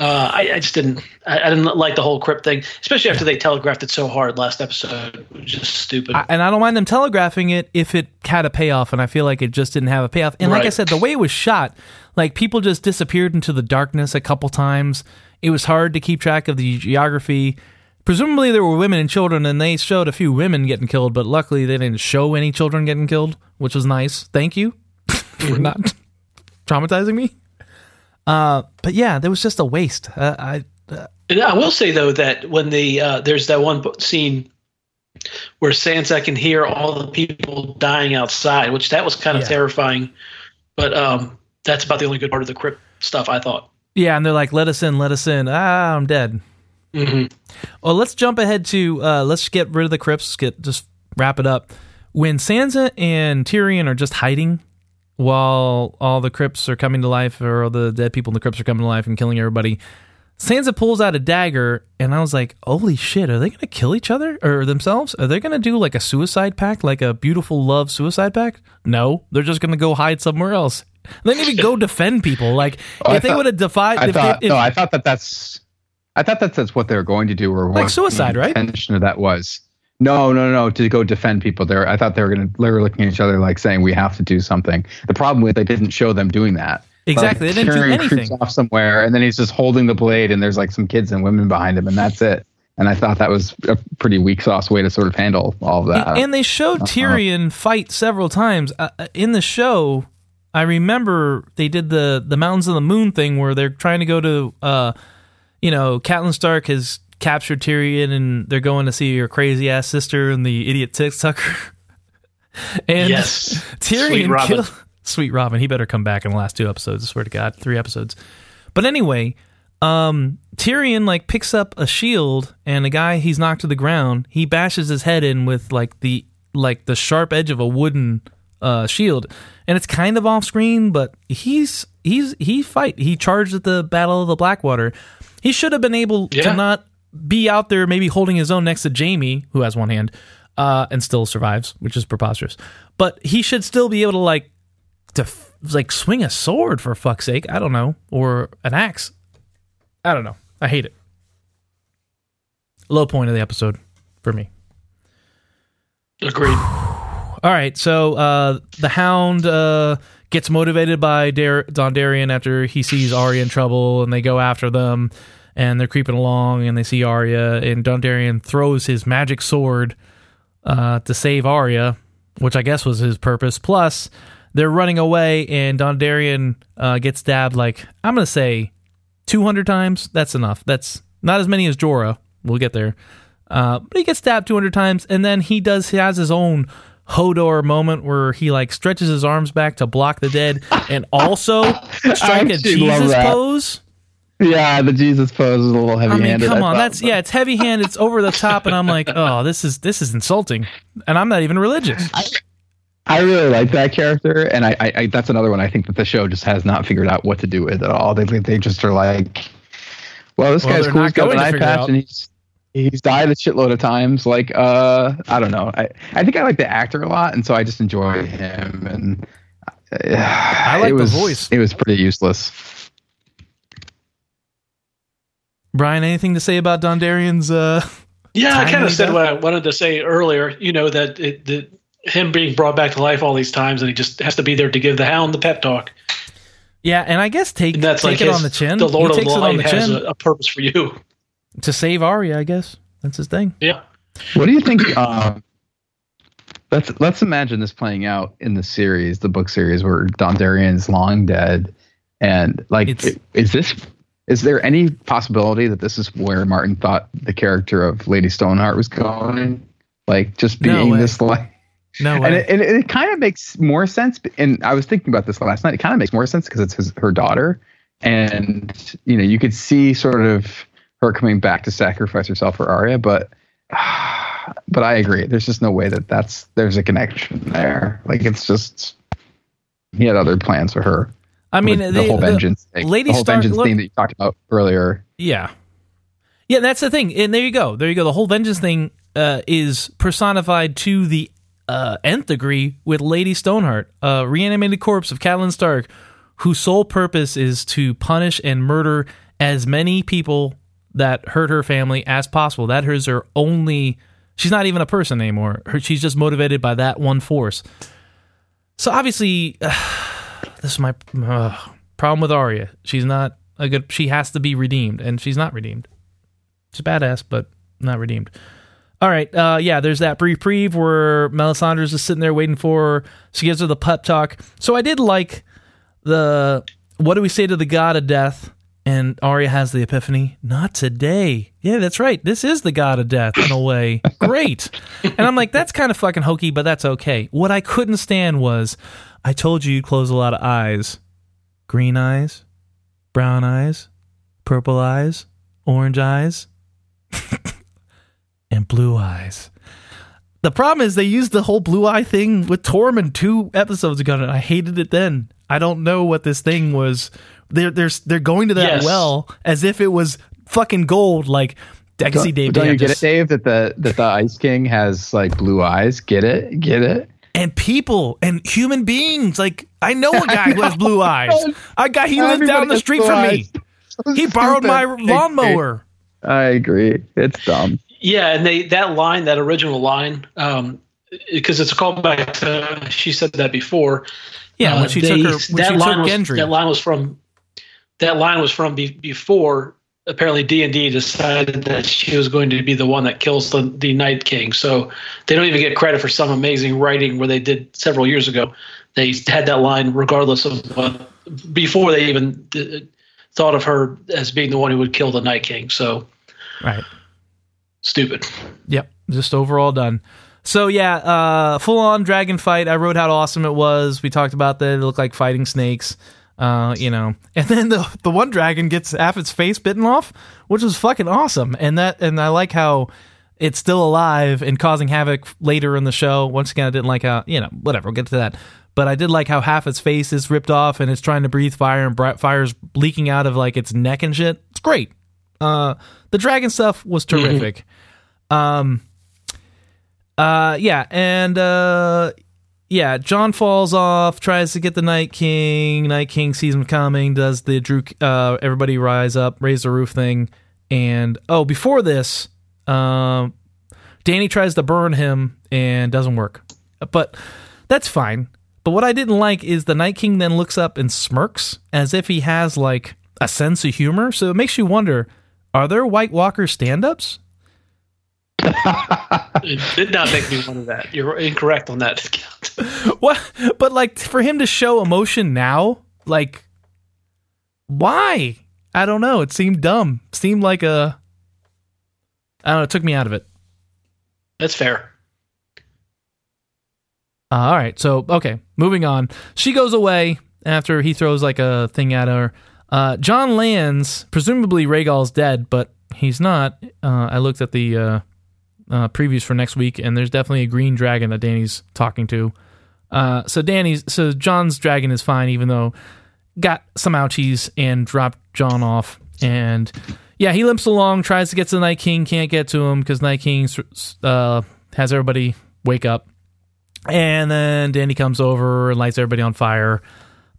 uh, I, I just didn't. I, I didn't like the whole crypt thing, especially after they telegraphed it so hard last episode. It was just stupid. I, and I don't mind them telegraphing it if it had a payoff, and I feel like it just didn't have a payoff. And like I said, the way it was shot, like people just disappeared into the darkness a couple times. It was hard to keep track of the geography. Presumably, there were women and children, and they showed a few women getting killed, but luckily, they didn't show any children getting killed, which was nice. Thank you for not traumatizing me. Uh, but yeah, there was just a waste. Uh, I And I will say though that when the uh, there's that one scene where Sansa can hear all the people dying outside, which that was kind of Yeah. terrifying. But um, that's about the only good part of the crypt stuff I thought. yeah, and they're like, "Let us in, let us in." Ah, I'm dead. hmm Well, let's jump ahead to uh, let's get rid of the crypts. Get just wrap it up. When Sansa and Tyrion are just hiding while all the crypts are coming to life, or all the dead people in the crypts are coming to life and killing everybody, Sansa pulls out a dagger, and I was like, "Holy shit! Are they going to kill each other or themselves? Are they going to do like a suicide pact, like a beautiful love suicide pact? No, they're just going to go hide somewhere else. They didn't even go defend people. Like Oh, I if they would have defied, I if, thought if, no, I thought that that's I thought that that's what they were going to do. Or Like what suicide, the right? Intention of that was no, no, no, to go defend people. There, I thought they were going to. They were looking at each other like saying we have to do something. The problem with they didn't show them doing that. exactly, Like, they didn't do Tyrion creeps anything. off somewhere, and then he's just holding the blade, and there's like some kids and women behind him, and that's it. And I thought that was a pretty weak sauce way to sort of handle all of that. And, and they showed Tyrion fight several times uh, uh, in the show. I remember they did the the Mountains of the Moon thing where they're trying to go to, uh, you know, Catelyn Stark has captured Tyrion and they're going to see your crazy ass sister and the idiot TikToker. and Yes. Tyrion Sweet Robin. Sweet Robin. He better come back in the last two episodes. I swear to God, three episodes. But anyway, um, Tyrion like picks up a shield and a guy he's knocked to the ground. He bashes his head in with like the like the sharp edge of a wooden uh, shield, and it's kind of off screen. But he's he's he fight. He charged at the Battle of the Blackwater. He should have been able to not be out there, maybe holding his own next to Jaime, who has one hand, uh, and still survives, which is preposterous. But he should still be able to like to f- like swing a sword for fuck's sake. I don't know, or an axe. I don't know. I hate it. Low point of the episode for me. Agreed. All right, so uh, the Hound uh, gets motivated by Dar- Dondarrion after he sees Arya in trouble, and they go after them, and they're creeping along, and they see Arya, and Dondarrion throws his magic sword uh, to save Arya, which I guess was his purpose. Plus, they're running away, and Dondarrion uh, gets stabbed like I'm gonna say 200 times. That's enough. That's not as many as Jorah. We'll get there. Uh, but he gets stabbed 200 times, and then he does. He has his own Hodor moment where he like stretches his arms back to block the dead, and also strike a Jesus pose. Yeah, the Jesus pose is a little heavy handed. I mean, come on, that's yeah, it's heavy handed, it's over the top, and I'm like, oh, this is this is insulting, and I'm not even religious. I really like that character, and I, I, I that's another one I think that the show just has not figured out what to do with at all. They they just are like, well, this Well, guy's cool. He's got an eye patch, and he's he's died a shitload of times. Like, uh, I don't know. I I think I like the actor a lot, and so I just enjoy him. And uh, I like it the was, voice. It was pretty useless. Brian, anything to say about Dondarrion's? Uh, Yeah, I kind of said what I wanted to say earlier. You know that it, that him being brought back to life all these times, and he just has to be there to give the Hound the pep talk. yeah, and I guess take And that's take like it his- on the chin. The Lord he of takes it on Light the has chin a, a purpose for you. to save Arya. I guess that's his thing. Yeah. What do you think? Um, let's let's imagine this playing out in the series, the book series, where Don Dondarrion's long dead, and like, It's- is this? Is there any possibility that this is where Martin thought the character of Lady Stoneheart was going? Like, just being way. this like, No and it, and it kind of makes more sense. And I was thinking about this last night. It kind of makes more sense because it's his, her daughter, and you know, you could see sort of her coming back to sacrifice herself for Arya. But but I agree. There's just no way that that's there's a connection there. Like it's just he had other plans for her. I mean, the, the whole the- vengeance thing, Lady the whole Stark- vengeance look- thing that you talked about earlier. Yeah. Yeah, that's the thing. And there you go. There you go. The whole vengeance thing uh, is personified to the uh, nth degree with Lady Stoneheart, a reanimated corpse of Catelyn Stark, whose sole purpose is to punish and murder as many people that hurt her family as possible. That is her only. She's not even a person anymore. Her, she's just motivated by that one force. So obviously, this is my uh, problem with Arya. She's not a good. She has to be redeemed, and she's not redeemed. She's badass, but not redeemed. All right, uh, yeah. There's that brief preve where Melisandre's just sitting there waiting for. Her. She gives her the pep talk. So I did like the what do we say to the god of death? And Arya has the epiphany. Not today. Yeah, that's right. This is the god of death in a way. Great. And I'm like, that's kind of fucking hokey, but that's okay. What I couldn't stand was, I told you you'd close a lot of eyes. Green eyes, brown eyes, purple eyes, orange eyes, and blue eyes. The problem is they used the whole blue eye thing with Tormund two episodes ago, and I hated it then. I don't know what this thing was. They're they're they're going to that Yes. well as if it was fucking gold. Like I can see Dave. Don't you get just- it, Dave? That the that the Ice King has like blue eyes. Get it? Get it? And people and human beings. Like I know a guy who has blue eyes. A guy he lived down the street blue from me. So He borrowed my I agree. lawnmower. I agree. It's dumb. Yeah, and they that line, that original line, um, because it's a callback to she said that before. Yeah, when Uh, she they- took her, when that she took line was, Gendry. That line was from that line was from be, before. Apparently, D and D decided that she was going to be the one that kills the, the Night King. So they don't even get credit for some amazing writing where they did several years ago. They had that line regardless of what before they even uh, thought of her as being the one who would kill the Night King. So right. stupid. Yep, just overall done. So yeah, uh, full on dragon fight. I wrote how awesome it was. We talked about that. It looked like fighting snakes. Uh, you know, and then the the one dragon gets half its face bitten off, which was fucking awesome. And that and I like how it's still alive and causing havoc later in the show. Once again, I didn't like how you know whatever. We'll get to that. But I did like how half its face is ripped off and it's trying to breathe fire and bri- fire's leaking out of like its neck and shit. It's great. Uh, the dragon stuff was terrific. Um, uh, yeah, and uh, yeah, Jon falls off, tries to get the Night King. Night King sees him coming, does the Drew, uh, everybody rise up, raise the roof thing, and oh, before this, um, Dany tries to burn him and doesn't work, but that's fine. But what I didn't like is the Night King then looks up and smirks as if he has like a sense of humor. So it makes you wonder: Are there White Walker stand-ups? It did not make me wonder that. You're incorrect on that. what? But like for him to show emotion now, like why? I don't know. It seemed dumb. seemed like a. I don't know. It took me out of it. That's fair. Uh, all right. So okay, moving on. She goes away after he throws like a thing at her. Uh, Jon lands. Presumably Rhaegal's dead, but he's not. Uh, I looked at the uh, uh, previews for next week, and there's definitely a green dragon that Dany's talking to. Uh, so Dany's, so Jon's dragon is fine, even though got some ouchies and dropped Jon off. And yeah, he limps along, tries to get to the Night King, can't get to him because Night King uh, has everybody wake up. And then Dany comes over and lights everybody on fire.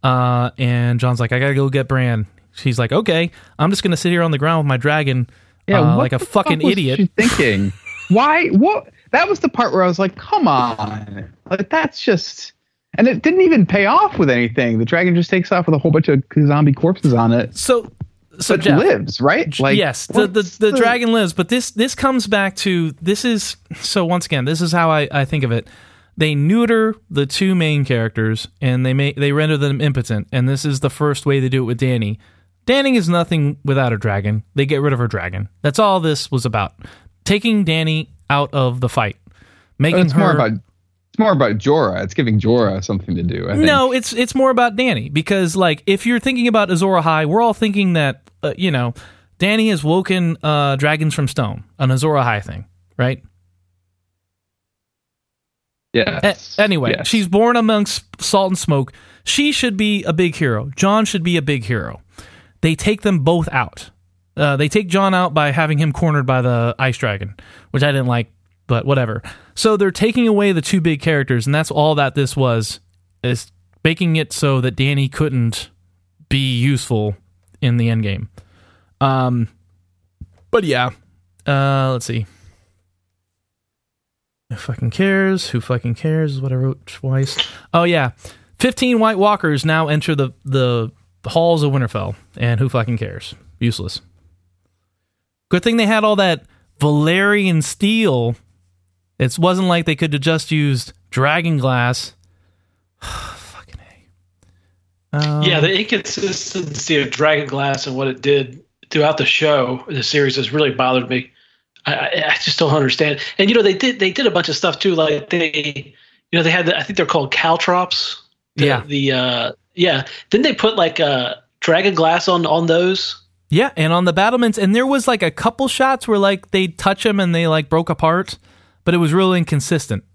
Uh, and Jon's like, I gotta go get Bran. She's like, okay, I'm just gonna sit here on the ground with my dragon, yeah, uh, like a fucking fuck idiot. thinking, why? What? That was the part where I was like, come on, like that's just. And it didn't even pay off with anything. The dragon just takes off with a whole bunch of zombie corpses on it. So, so Jeff, lives, right? Like, yes, the, the, the, the dragon lives. But this this comes back to this is so once again, this is how I, I think of it they neuter the two main characters and they make they render them impotent and this is the first way they do it with Danny. Dany is nothing without a dragon. They get rid of her dragon. That's all this was about. Taking Dany out of the fight. Making it's her more about it's more about Jorah. It's giving Jorah something to do. No, it's it's more about Dany because like if you're thinking about Azor Ahai, we're all thinking that uh, you know Dany has woken uh, dragons from stone, an Azor Ahai thing, right? Yeah. A- anyway, yes. she's born amongst salt and smoke. She should be a big hero. Jon should be a big hero. They take them both out. Uh, they take Jon out by having him cornered by the ice dragon, which I didn't like, but whatever. So they're taking away the two big characters, and that's all that this was is making it so that Dany couldn't be useful in the end game. Um, but yeah, uh, let's see. Who fucking cares? Who fucking cares? Is what I wrote twice. Oh yeah, fifteen White Walkers now enter the the halls of Winterfell, and who fucking cares? Useless. Good thing they had all that Valyrian steel. It wasn't like they could have just used dragon glass. fucking a. Um, yeah, the inconsistency of dragon glass and what it did throughout the show, the series, has really bothered me. I, I, just don't understand. And you know, they did they did a bunch of stuff too. Like they, you know, they had the, I think they're called caltrops. The, yeah. The uh, yeah. Didn't they put like uh, dragon glass on on those? Yeah, and on the battlements, and there was like a couple shots where like they touch them and they like broke apart, but it was really inconsistent.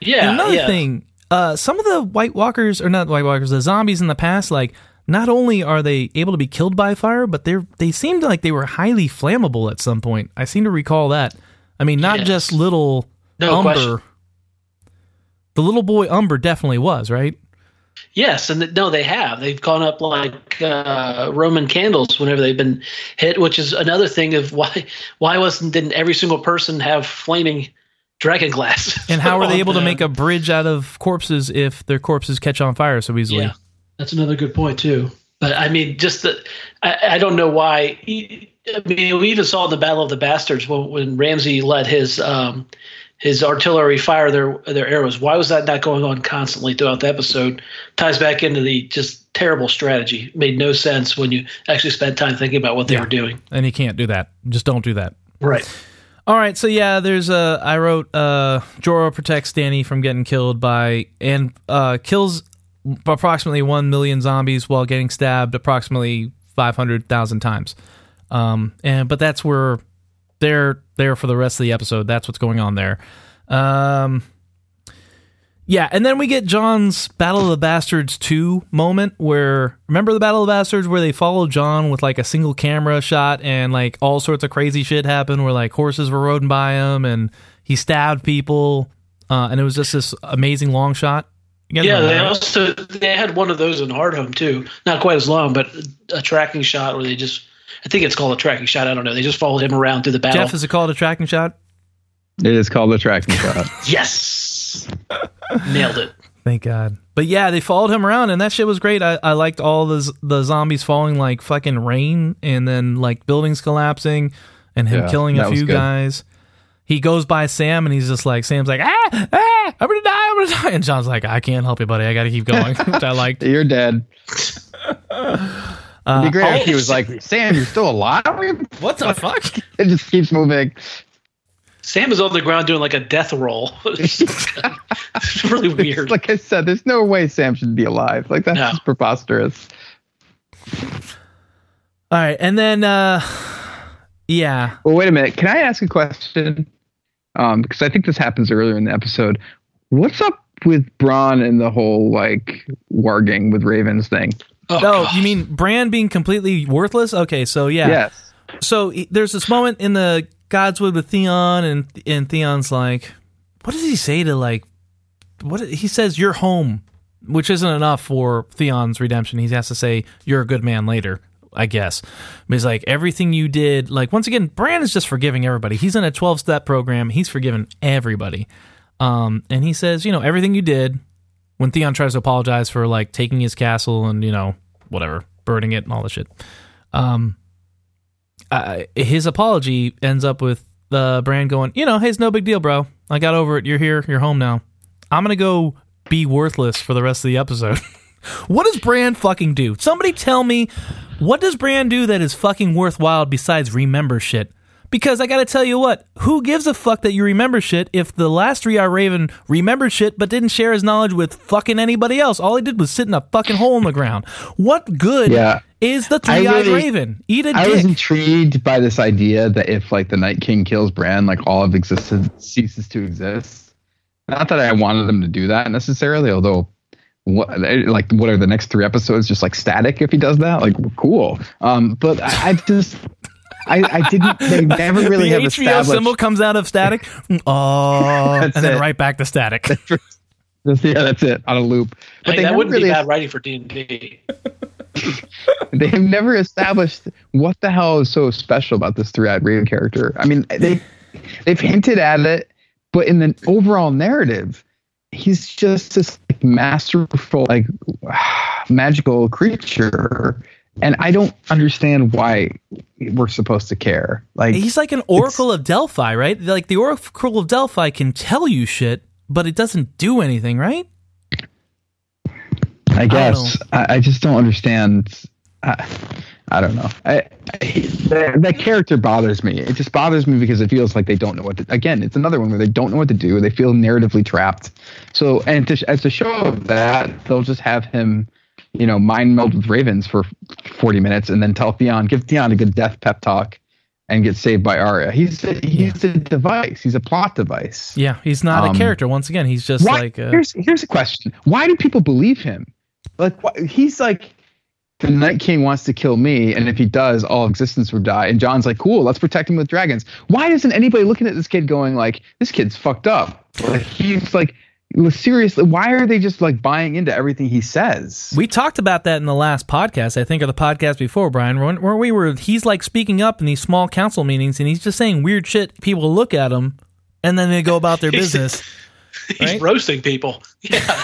Yeah. And another yeah. thing, uh, some of the White Walkers or not White Walkers, the zombies in the past, like not only are they able to be killed by fire, but they they seemed like they were highly flammable at some point. I seem to recall that. I mean, not yes. just little no Umber. Question. The little boy Umber definitely was, right? Yes, and no, they have. They've gone up like uh, Roman candles whenever they've been hit, which is another thing of why why wasn't didn't every single person have flaming dragon glass? And how were they able to make a bridge out of corpses if their corpses catch on fire so easily? Yeah. That's another good point too. But I mean, just that I, I don't know why. I mean, we even saw in the Battle of the Bastards when, when Ramsay let his um, his artillery fire their their arrows. Why was that not going on constantly throughout the episode? Ties back into the just terrible strategy. Made no sense when you actually spent time thinking about what they yeah. were doing. And you can't do that. Just don't do that. Right. All right, so yeah, there's a. I wrote uh, Jorah protects Dany from getting killed by and uh, kills approximately 1 million zombies while getting stabbed approximately 500,000 times. Um, and but that's where they're there for the rest of the episode. That's what's going on there. Um, yeah, and then we get Jon's Battle of the Bastards 2 moment where remember the Battle of the Bastards where they follow Jon with like a single camera shot and like all sorts of crazy shit happened where like horses were riding by him and he stabbed people uh, and it was just this amazing long shot yeah, they also they had one of those in Hardhome too. Not quite as long, but a tracking shot where they just I think it's called a tracking shot. I don't know. They just followed him around through the battle. Jeff, is it called a tracking shot? It is called a tracking shot. yes, nailed it. Thank God. But yeah, they followed him around, and that shit was great. I, I liked all the the zombies falling like fucking rain, and then like buildings collapsing, and him yeah, killing a few guys. he goes by Sam and he's just like Sam's like ah ah I'm gonna die I'm gonna die and Jon's like I can't help you buddy I gotta keep going which I liked. You're dead. Uh, It'd be great oh, if he was like, Sam, you're still alive? what the fuck? It just keeps moving. Sam is on the ground doing like a death roll. it's really weird. Like I said, there's no way Sam should be alive. Like that's No. just preposterous. All right, and then uh yeah, Well, wait a minute. Can I ask a question? Um, because I think this happens earlier in the episode. What's up with Bran and the whole like warging with Ravens thing? Oh, oh, God. you mean Bran being completely worthless? Okay, so yeah. Yes. So there's this moment in the Godswood with Theon, and and Theon's like, what does he say to like, what he says, "You're home," which isn't enough for Theon's redemption. He has to say, "You're a good man" later. I guess. But he's like, everything you did, like, once again, Bran is just forgiving everybody. He's in a 12 step program. He's forgiven everybody. Um, and he says, you know, everything you did when Theon tries to apologize for, like, taking his castle and, you know, whatever, burning it and all the shit. Um, his apology ends up with the Bran going, you know, hey, it's no big deal, bro. I got over it. You're here. You're home now. I'm gonna go be worthless for the rest of the episode. what does Bran fucking do? Somebody tell me, what does Bran do that is fucking worthwhile besides remember shit? Because I gotta tell you what, who gives a fuck that you remember shit if the last three-eyed Raven remembered shit but didn't share his knowledge with fucking anybody else? All he did was sit in a fucking hole in the ground. What good Yeah. is the I three-eyed really- Raven? Eat a I was intrigued by this idea that if like the Night King kills Bran, like all of existence ceases to exist. Not that I wanted them to do that necessarily, although what like what are the next three episodes just like static if he does that? Like cool. Um, but I, I just I, I didn't. They never really the have HBO established. symbol comes out of static. Oh, and then it. right back to static. yeah, that's it on a loop. But Hey, they that wouldn't really be bad writing for D and D. they have never established what the hell is so special about this three-eyed raven character. I mean, they they've hinted at it, but in the overall narrative, he's just this like, masterful, like magical creature, and I don't understand why we're supposed to care. Like He's like an Oracle of Delphi, right? Like the Oracle of Delphi can tell you shit, but it doesn't do anything, right? I guess I, I just don't understand. I, I don't know. I, I that, that character bothers me. It just bothers me because it feels like they don't know what to. Again, it's another one where they don't know what to do. They feel narratively trapped. So, and to, as a show of that, they'll just have him, you know, mind meld with ravens for forty minutes, and then tell Theon, give Theon a good death pep talk, and get saved by Arya. He's a, he's a device. He's a plot device. Yeah, he's not Um, a character. Once again, he's just Why, like uh, here's here's a question: Why do people believe him? Like why, he's like the Night King wants to kill me, and if he does, all existence would die. And Jon's like, cool, let's protect him with dragons. Why isn't anybody looking at this kid going like, this kid's fucked up? Like he's like, seriously, why are they just like buying into everything he says? we talked about that in the last podcast, I think, or the podcast before, Brian, when, where we were. He's like speaking up in these small council meetings, and he's just saying weird shit. People look at him, and then they go about their business. He's Right? roasting people. Yeah.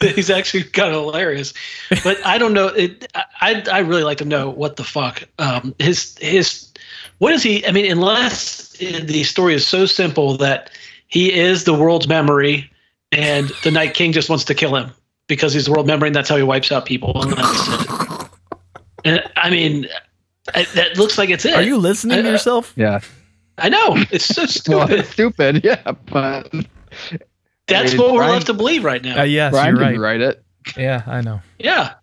He's actually kind of hilarious, but I don't know. It, I I really like to know what the fuck um, his his what is he? I mean, unless the story is so simple that he is the world's memory, and the Night King just wants to kill him because he's the world memory, and that's how he wipes out people. And that's it. And I mean, I, that looks like it's it. Are you listening to I- yourself? yeah, I know it's so well, stupid. it's stupid. Yeah, but That's what we're Brian- left to believe right now. Uh, yes, Brian you're right. write it. Yeah, I know. Yeah.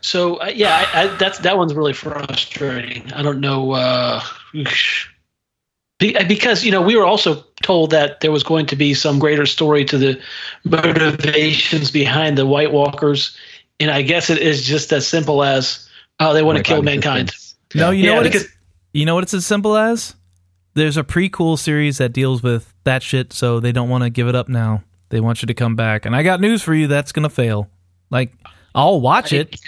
So uh, yeah, I, I, that's that one's really frustrating. I don't know uh, be- because you know we were also told that there was going to be some greater story to the motivations behind the White Walkers, and I guess it is just as simple as oh they want to kill mankind. existence. No, you know Yeah, what? because- It's, you know what? It's as simple as there's a prequel series that deals with that shit, so they don't want to give it up now. They want you to come back, and I got news for you. That's gonna fail. Like I'll watch it,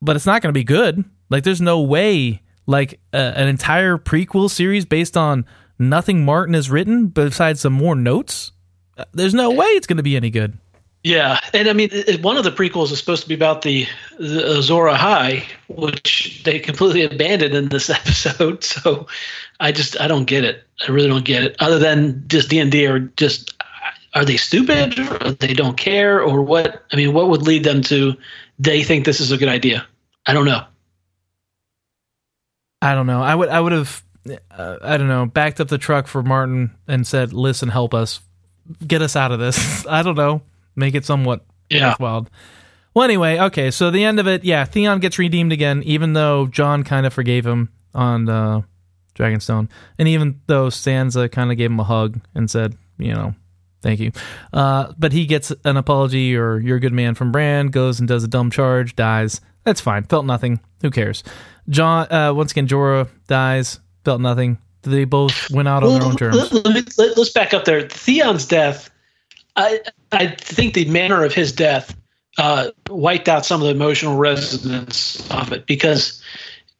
but it's not gonna be good. Like there's no way. Like an entire prequel series based on nothing Martin has written besides some more notes. Uh, There's no way it's gonna be any good. Yeah, and I mean, one of the prequels is supposed to be about the, the Azor Ahai, which they completely abandoned in this episode. So, I just I don't get it. I really don't get it. Other than just D and D or just are they stupid or they don't care or what? I mean, what would lead them to they think this is a good idea? I don't know. I don't know. I would I would have uh, I don't know backed up the truck for Martin and said, "Listen, help us, get us out of this." I don't know, make it somewhat Yeah. wild. Well, anyway, okay. So the end of it, yeah, Theon gets redeemed again, even though Jon kind of forgave him on uh, Dragonstone, and even though Sansa kind of gave him a hug and said, you know, thank you. Uh, but he gets an apology or "You're a good man" from Bran, goes and does a dumb charge, dies. That's fine. Felt nothing. Who cares? Jon. Uh, once again, Jorah dies. Felt nothing. They both went out on their own terms. Let, let, me- let, us back up there. Theon's death, I I think the manner of his death uh, wiped out some of the emotional resonance of it because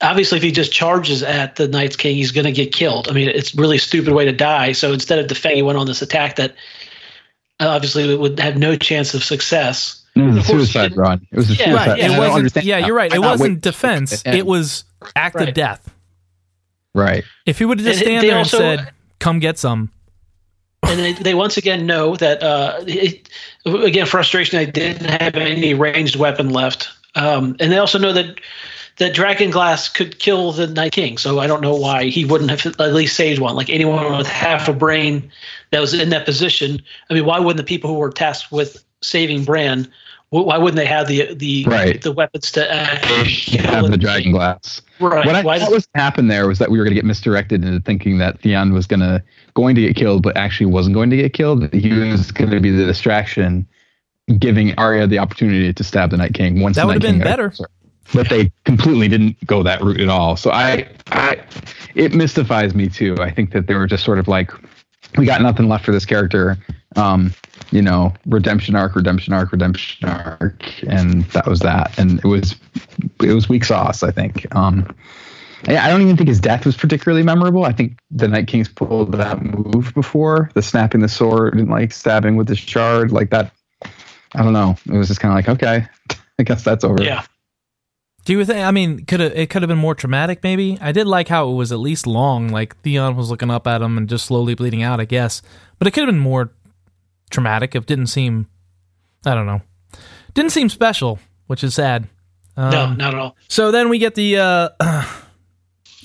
obviously if he just charges at the Night's King, he's going to get killed. I mean, it's really a stupid way to die. So instead of defending, he went on this attack that obviously would have no chance of success. It was a Of course, suicide run. It was a Yeah, suicide. Right. yeah, and I It don't wasn't. Yeah, you're right. It wasn't defense. It was act of death. right. If he would have just And stand there also- and said, "Come get some," and they, they once again know that uh, it, again frustration they didn't have any ranged weapon left um, and they also know that that dragon glass could kill the night king so i don't know why he wouldn't have at least saved one like anyone with half a brain that was in that position i mean why wouldn't the people who were tasked with saving bran wh- why wouldn't they have the the Right. the weapons to actually kill Have the the dragon glass. right What I why thought was going to happen there was that we were going to get misdirected into thinking that Theon was going to going to get killed, but actually wasn't going to get killed. He was going to be the distraction, giving Arya the opportunity to stab the Night King. Once That would've Night King been better. closer. But they completely didn't go that route at all. So I, I, it mystifies me too. I think that they were just sort of like, we got nothing left for this character. Um, you know, redemption arc, redemption arc, redemption arc, and that was that. And it was, it was weak sauce. I think. Um, yeah, I don't even think his death was particularly memorable. I think the Night King's pulled that move before, the snapping the sword and like stabbing with the shard, like that. I don't know. It was just kind of like, okay, I guess that's over. yeah Do you think? I mean, could it could have been more traumatic? Maybe I did like how it was at least long. Like Theon was looking up at him and just slowly bleeding out. I guess, but it could have been more traumatic. It didn't seem. I don't know. Didn't seem special, which is sad. Um, no not at all So then we get the uh,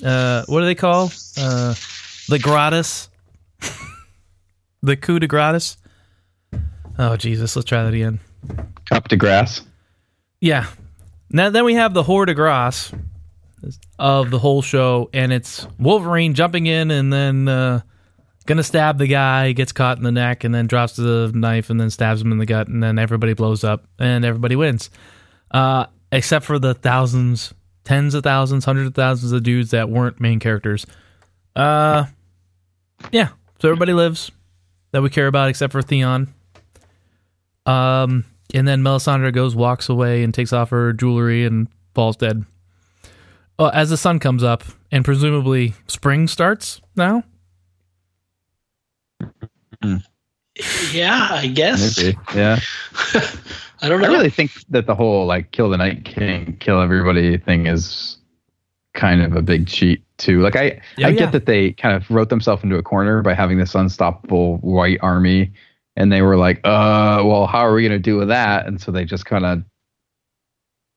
uh, what do they call uh, the gratis, the coup de gratis. Oh Jesus! Let's try that again. Up de grass. Yeah. Now then we have the hors de grace of the whole show, and it's Wolverine jumping in and then uh, gonna stab the guy, gets caught in the neck, and then drops the knife and then stabs him in the gut, and then everybody blows up and everybody wins, uh, except for the thousands, tens of thousands, hundreds of thousands of dudes that weren't main characters. Uh, yeah. So everybody lives that we care about, except for Theon. Um, and then Melisandre goes, walks away, and takes off her jewelry and falls dead. Uh, as the sun comes up, and presumably spring starts now. Yeah i guess Maybe. Yeah. i don't know. I really think that the whole like kill the Night King, kill everybody thing is kind of a big cheat too. Like I, Yeah, I yeah. get that they kind of wrote themselves into a corner by having this unstoppable white army, and they were like, uh, well, how are we gonna do with that? And so they just kind of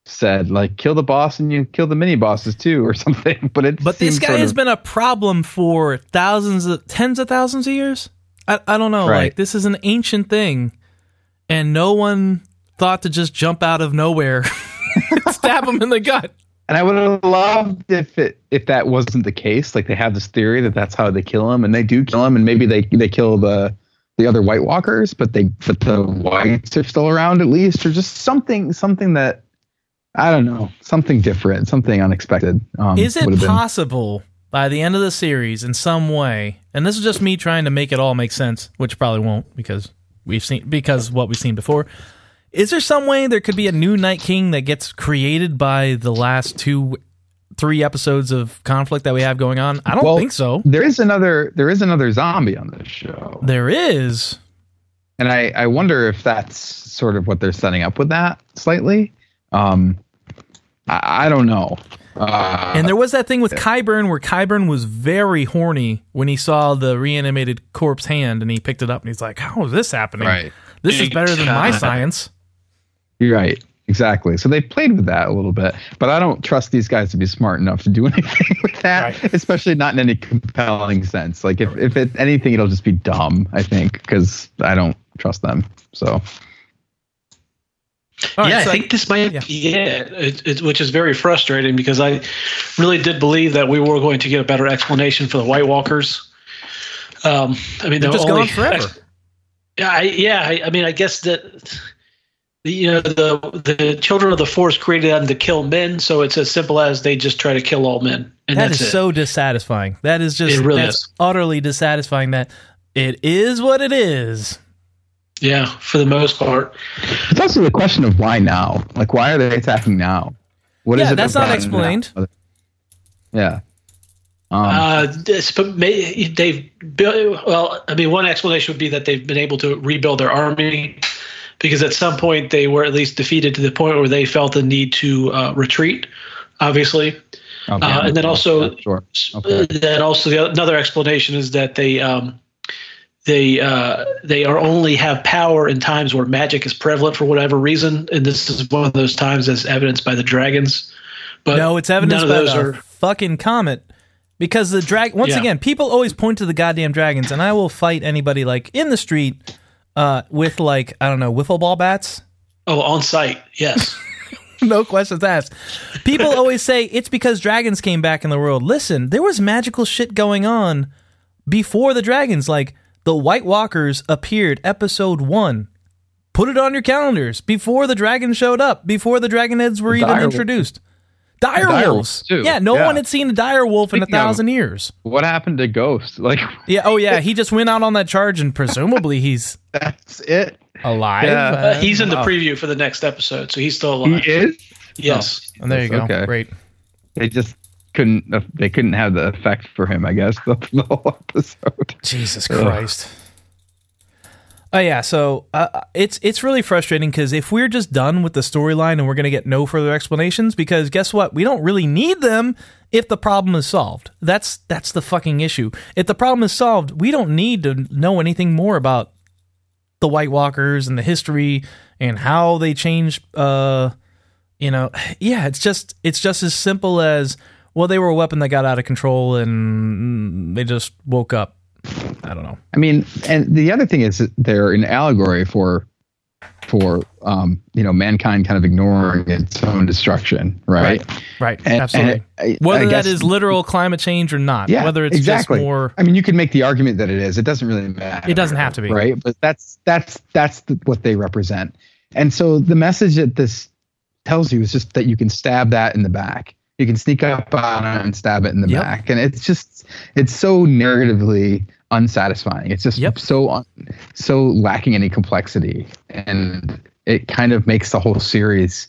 said like, kill the boss and you kill the mini bosses too, or something. But it But this guy sort has of- been a problem for thousands of tens of thousands of years. I, I don't know. Right. Like this is an ancient thing, and no one thought to just jump out of nowhere, stab him in the gut. And I would have loved if it if that wasn't the case. Like they have this theory that that's how they kill him, and they do kill him, and maybe they they kill the the other White Walkers, but they but the whites are still around at least, or just something something that I don't know, something different, something unexpected. Um, Is it would been- possible by the end of the series in some way, and this is just me trying to make it all make sense, which probably won't because we've seen because what we've seen before. Is there some way there could be a new Night King that gets created by the last two, three episodes of conflict that we have going on? I don't Well, think so. There is another there is another zombie on this show. There is. and I I wonder if that's sort of what they're setting up with that slightly. Um, I, I don't know. Uh, And there was that thing with Qyburn where Qyburn was very horny when he saw the reanimated corpse hand and he picked it up and he's like, How is this happening? right. This is better than my science. You're right. Exactly. So they played with that a little bit, but I don't trust these guys to be smart enough to do anything with that, Right. especially not in any compelling sense. Like if, if it anything, it'll just be dumb, I think, because I don't trust them. So All right, yeah, so I think this might yeah. be it, it, which is very frustrating because I really did believe that we were going to get a better explanation for the White Walkers. Um, I mean, they're the just only gone forever. Yeah, I, yeah. I, I mean, I guess that you know the the children of the Forest created them to kill men, so it's as simple as they just try to kill all men, and That that's is so dissatisfying. That is just really that's is. utterly dissatisfying that it is what it is. Yeah, for the most part. it's also the question of why now? Like, why are they attacking now? What is Yeah, it that's about not now? explained. Yeah. Um, Uh, this, but may, they've built. Well, I mean, one explanation would be that they've been able to rebuild their army because at some point they were at least defeated to the point where they felt the need to uh, retreat. Obviously, okay. uh, and then also- Yeah, sure. Okay. then also the, another explanation is that they um, they uh, they are only have power in times where magic is prevalent for whatever reason, and this is one of those times as evidenced by the dragons. But no, it's evidenced by those the are. fucking comet. Because the drag once Yeah. again, people always point to the goddamn dragons, and I will fight anybody like in the street uh, with like I don't know wiffle ball bats. Oh, on site, yes. no questions asked. People always say it's because dragons came back in the world. Listen, there was magical shit going on before the dragons. Like the White Walkers appeared episode one. Put it on your calendars before the dragon showed up, before the dragon heads were The even dire- introduced. Dire, dire wolves. wolves, too. Yeah, no Yeah. one had seen a dire wolf in a Speaking of- thousand years. What happened to Ghost? Like, Yeah, oh yeah, he just went out on that charge and presumably he's that's it. alive. Yeah. Uh, he's in the preview for the next episode, so he's still alive. He is. yes. and there you go. Okay. Great. They just couldn't. uh, They couldn't have the effect for him. I guess the, the whole episode. Jesus Christ. Oh yeah, so uh, it's it's really frustrating because if we're just done with the storyline and we're going to get no further explanations, because guess what, we don't really need them if the problem is solved. That's that's the fucking issue. If the problem is solved, we don't need to know anything more about the White Walkers and the history and how they changed. Uh, you know, yeah, it's just it's just as simple as well, they were a weapon that got out of control and they just woke up. I don't know. I mean, and the other thing is that they're an allegory for for um, you know mankind kind of ignoring its own destruction, right? Right, And- absolutely. and I- whether I guess- is literal climate change or not, yeah, whether it's exactly. just more. I mean, you can make the argument that it is. It doesn't really matter. It doesn't have to be. right? But that's that's that's the, what they represent. And so the message that this tells you is just that you can stab that in the back. You can sneak up on it and stab it in the Yep. back, and it's just it's so narratively unsatisfying. It's just Yep. so so lacking any complexity, and it kind of makes the whole series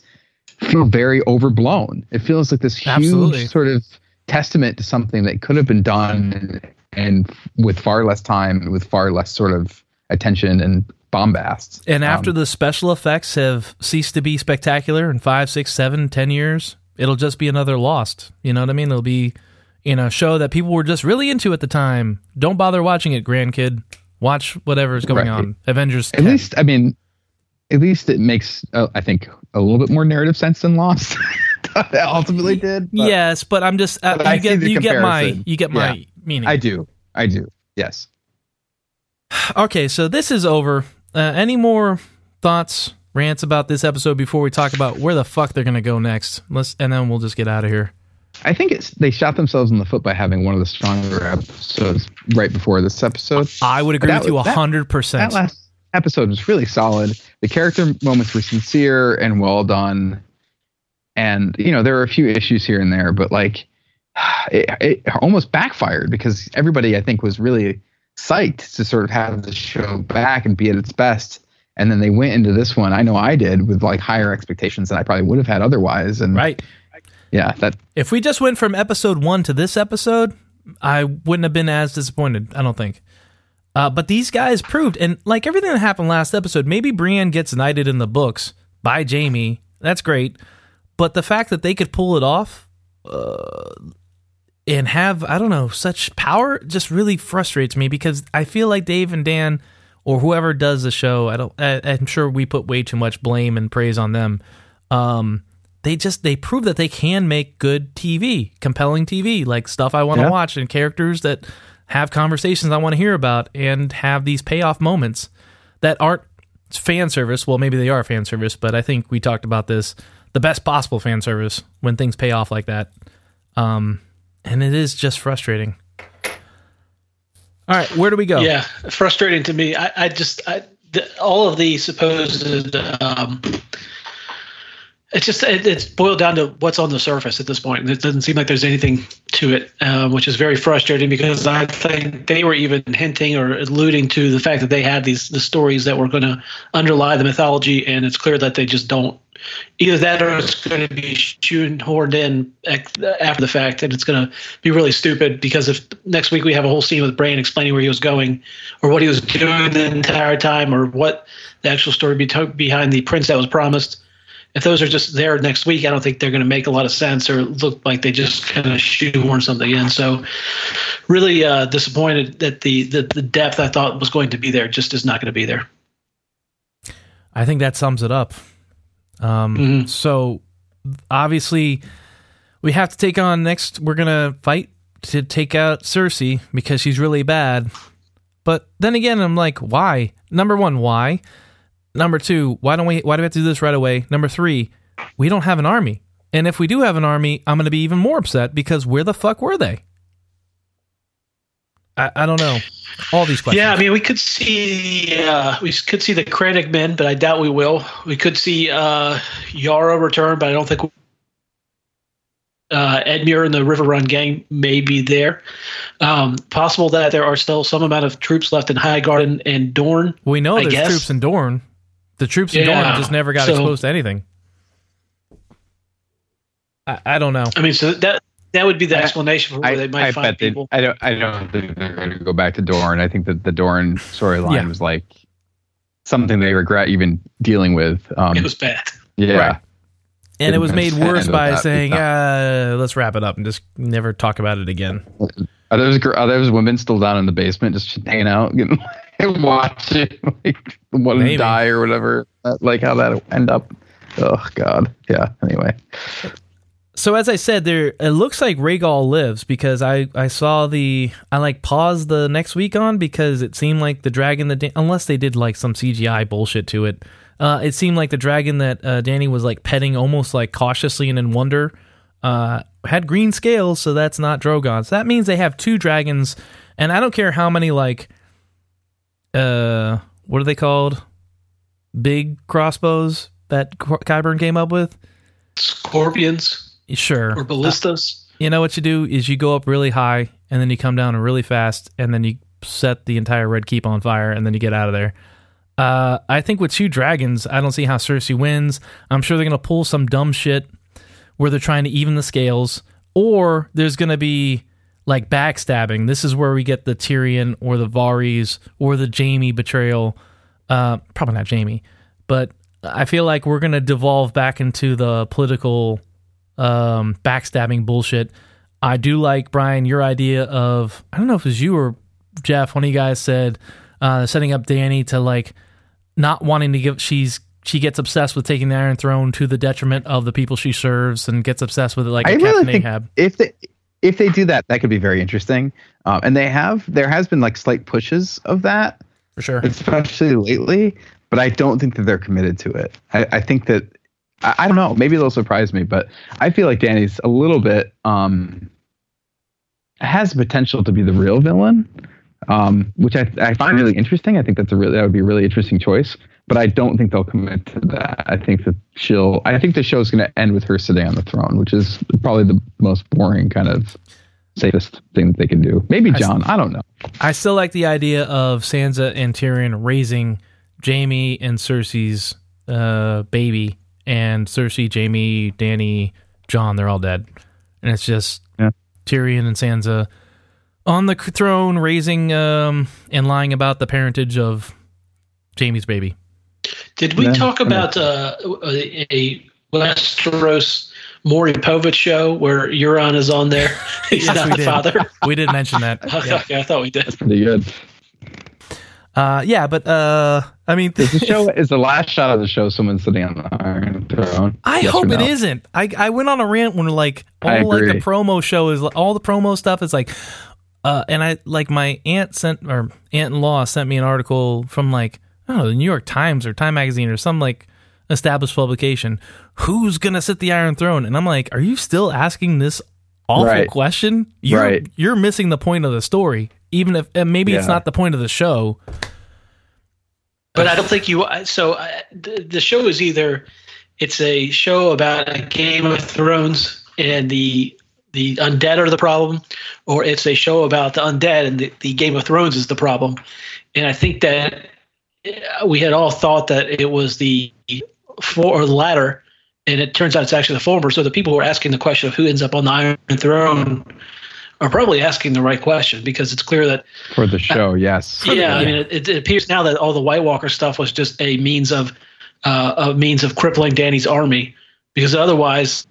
feel very overblown. It feels like this huge Absolutely. sort of testament to something that could have been done and with far less time, with far less sort of attention and bombast. And after Um, the special effects have ceased to be spectacular in five, six, seven, ten years, it'll just be another Lost. You know what I mean? It'll be, you know, a show that people were just really into at the time. Don't bother watching it, grandkid. Watch whatever's going Right. on. Avengers. at 10. least, I mean, at least it makes uh, I think a little bit more narrative sense than Lost. that ultimately did. but yes, but I'm just uh, But I you see get you get my you get my Yeah. meaning. I do. I do. Yes. Okay, so this is over. Uh, any more thoughts, rants about this episode before we talk about where the fuck they're gonna go next? Let's and then we'll just get out of here. I think it's they shot themselves in the foot by having one of the stronger episodes right before this episode. I would agree with you hundred percent. That last episode was really solid. The character moments were sincere and well done. And you know there were a few issues here and there, but like it, it almost backfired because everybody I think was really psyched to sort of have the show back and be at its best. And then they went into this one. I know I did with like higher expectations than I probably would have had otherwise. And Right. yeah, that If we just went from episode one to this episode, I wouldn't have been as disappointed. I don't think. Uh, but these guys proved, and like everything that happened last episode, maybe Brienne gets knighted in the books by Jaime. That's great. But the fact that they could pull it off uh, and have, I don't know, such power just really frustrates me because I feel like Dave and Dan or whoever does the show, I don't, I, I'm sure we put way too much blame and praise on them. Um, they just they prove that they can make good TV, compelling TV, like stuff I want to Yeah. watch and characters that have conversations I want to hear about and have these payoff moments that aren't fan service. Well, maybe they are fan service, but I think we talked about this the best possible fan service when things pay off like that. Um, and it is just frustrating. All right, where do we go? Yeah, frustrating to me. I, I just I, the, all of the supposed. Um, it's just it, it's boiled down to what's on the surface at this point. It doesn't seem like there's anything to it, um, which is very frustrating because I think they were even hinting or alluding to the fact that they had these the stories that were going to underlie the mythology, and it's clear that they just don't. Either that, or it's going to be shoehorned in after the fact, and it's going to be really stupid. Because if next week we have a whole scene with Bran explaining where he was going, or what he was doing the entire time, or what the actual story be- behind the prince that was promised, if those are just there next week, I don't think they're going to make a lot of sense or look like they just kind of shoehorn something in. So, really uh, disappointed that the, the the depth I thought was going to be there just is not going to be there. I think that sums it up. Um, Mhm. So obviously, we have to take on next. We're gonna fight to take out Cersei because she's really bad. But then again, I'm like, why? Number one, why? Number two, why don't we? Why do we have to do this right away? Number three, we don't have an army, and if we do have an army, I'm gonna be even more upset because where the fuck were they? I, I don't know. All these questions. Yeah, I mean, we could see uh, we could see the crannogmen, but I doubt we will. We could see uh, Yara return, but I don't think uh, Edmure and the Riverrun gang may be there. Um, possible that there are still some amount of troops left in Highgarden and Dorne. we know I there's guess. troops in Dorne. The troops in Yeah, Dorne just never got so- exposed to anything. I, I don't know. I mean, so that that would be the I- explanation for where I, they might I find bet they, people. I don't. I don't think they're going to go back to Dorne. I think that the Dorne storyline Yeah. was like something they regret even dealing with. Um, it was bad. yeah, Right. And it was made worse by that. saying, uh, let's wrap it up and just never talk about it again. Are those are those women still down in the basement just hanging out getting, and watching like one Maybe. die or whatever? Uh, Like how that end up? Oh God, yeah. Anyway, So as I said, there it looks like Rhaegal lives because I I saw the I like paused the next week on because it seemed like the dragon that Dan- unless they did like some CGI bullshit to it, uh, it seemed like the dragon that uh, Dany was like petting almost like cautiously and in wonder uh, had green scales, so that's not Drogon. So that means they have two dragons, and I don't care how many like uh what are they called big crossbows that Qyburn came up with. Scorpions Sure, or ballistas. you know what you do is you go up really high and then you come down really fast and then you set the entire red keep on fire and then you get out of there. Uh, i think with two dragons i don't see how cersei wins. I'm sure they're going to pull some dumb shit where they're trying to even the scales or there's going to be like backstabbing. This is where we get the tyrion or the Varys or the jaime betrayal. Uh, probably not jaime but i feel like we're going to devolve back into the political um, backstabbing bullshit. I do like Brian your idea of I don't know if it was you or Jeff. One of you guys said uh, setting up Dany to like not wanting to give. She's she gets obsessed with taking the Iron Throne to the detriment of the people she serves, and gets obsessed with it like I really Captain think Ahab. if they if they do that, that could be very interesting. Um, and they have there has been like slight pushes of that, For sure. especially lately. But I don't think that they're committed to it. I, I think that I, I don't know. Maybe they'll surprise me, but I feel like Dany's a little bit um, has potential to be the real villain, um, which I, I find really interesting. I think that's a really that would be a really interesting choice. But I don't think they'll commit to that. I think that she'll. I think the show's going to end with her sitting on the throne, which is probably the most boring kind of safest thing that they can do. Maybe Jon. I don't know. I still like the idea of Sansa and Tyrion raising Jaime and Cersei's uh, baby, and Cersei, Jaime, Dany, Jon, they're all dead. And it's just Yeah. Tyrion and Sansa on the throne, raising um, and lying about the parentage of Jaime's baby. Did we Yeah, talk about uh, a, a Westeros Maury Povich show where Euron is on there? He's Yes, not we the did. father. We did mention that. Yeah. okay, I thought we did. Pretty good. Uh, yeah, but uh, I mean, Is the show is the last shot of the show someone sitting on the Iron Throne? I Yes hope it no? isn't. I I went on a rant when like all like the promo show is all the promo stuff is like, uh, and I like my aunt sent or aunt in law sent me an article from like I don't know the New York Times or Time Magazine or some like established publication. Who's gonna sit the Iron Throne? And I'm like, are you still asking this awful Right. question? You're Right. you're missing the point of the story. Even if and maybe it's not the point of the show. But I don't think you. So uh, the, the show is either it's a show about a Game of Thrones and the the undead are the problem, or it's a show about the undead and the, the Game of Thrones is the problem. And I think that uh, we had all thought that it was the for or the latter, and it turns out it's actually the former. So the people who are asking the question of who ends up on the Iron Throne are probably asking the right question because it's clear that for the show. Yes. yeah, I mean, it, it appears now that all the White Walker stuff was just a means of uh, a means of crippling Dany's army, because otherwise,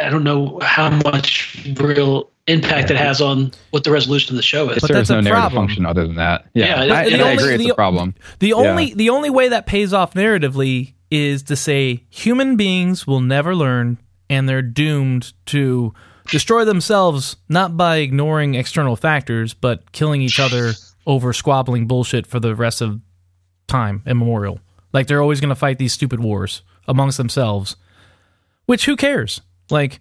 I don't know how much real impact it has on what the resolution of the show is. But There's that's no a narrative problem. function other than that. Yeah, Yeah, I, the and I only- agree. It's the- a problem. The Yeah. only the only way that pays off narratively is to say human beings will never learn and they're doomed to destroy themselves not by ignoring external factors but killing each other over squabbling bullshit for the rest of time immemorial. Like they're always going to fight these stupid wars amongst themselves. Which who cares? Like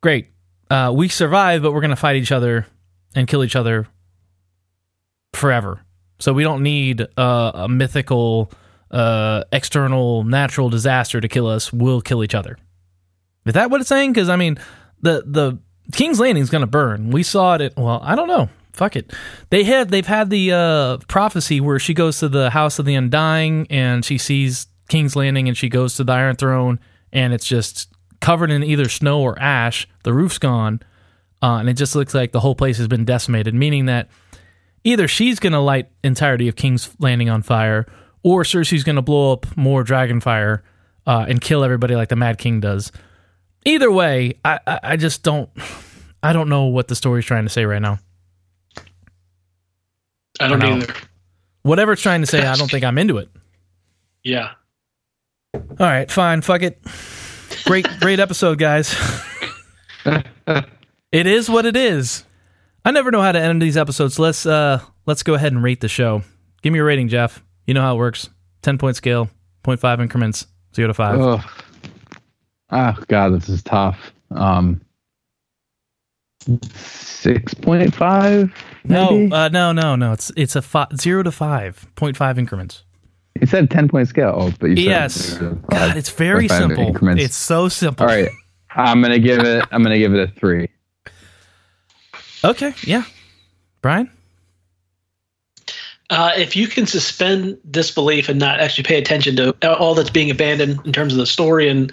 great. Uh, we survive but we're going to fight each other and kill each other forever. So we don't need uh, a mythical, uh, external, natural disaster to kill us. We'll kill each other. Is that what it's saying? Because I mean, the the King's Landing is going to burn. We saw it. At, well, I don't know. Fuck it. They had they've had the uh, prophecy where she goes to the House of the Undying and she sees King's Landing and she goes to the Iron Throne and it's just covered in either snow or ash. The roof's gone, uh, and it just looks like the whole place has been decimated. Meaning that either she's going to light entirety of King's Landing on fire, or Cersei's going to blow up more dragon fire uh, and kill everybody like the Mad King does. Either way, I, I, I just don't, I don't know what the story's trying to say right now. I don't know. either. Whatever it's trying to say, I don't think I'm into it. Yeah. All right, fine, fuck it. Great, great episode, guys. it is what it is. I never know how to end these episodes. Let's uh let's go ahead and rate the show. Give me a rating, Jeff. You know how it works. Ten point scale, 0.5 increments, zero to five. Ugh. Oh God, this is tough. Um, six point five. no, uh, no, no, no. It's it's a fi- zero to five point five increments. you said ten point scale, oh, but you said Yes. God, it's very simple. increments. It's so simple. All right, I'm gonna give it. I'm gonna give it a three. Okay. Yeah. Brian. Uh, if you can suspend disbelief and not actually pay attention to all that's being abandoned in terms of the story and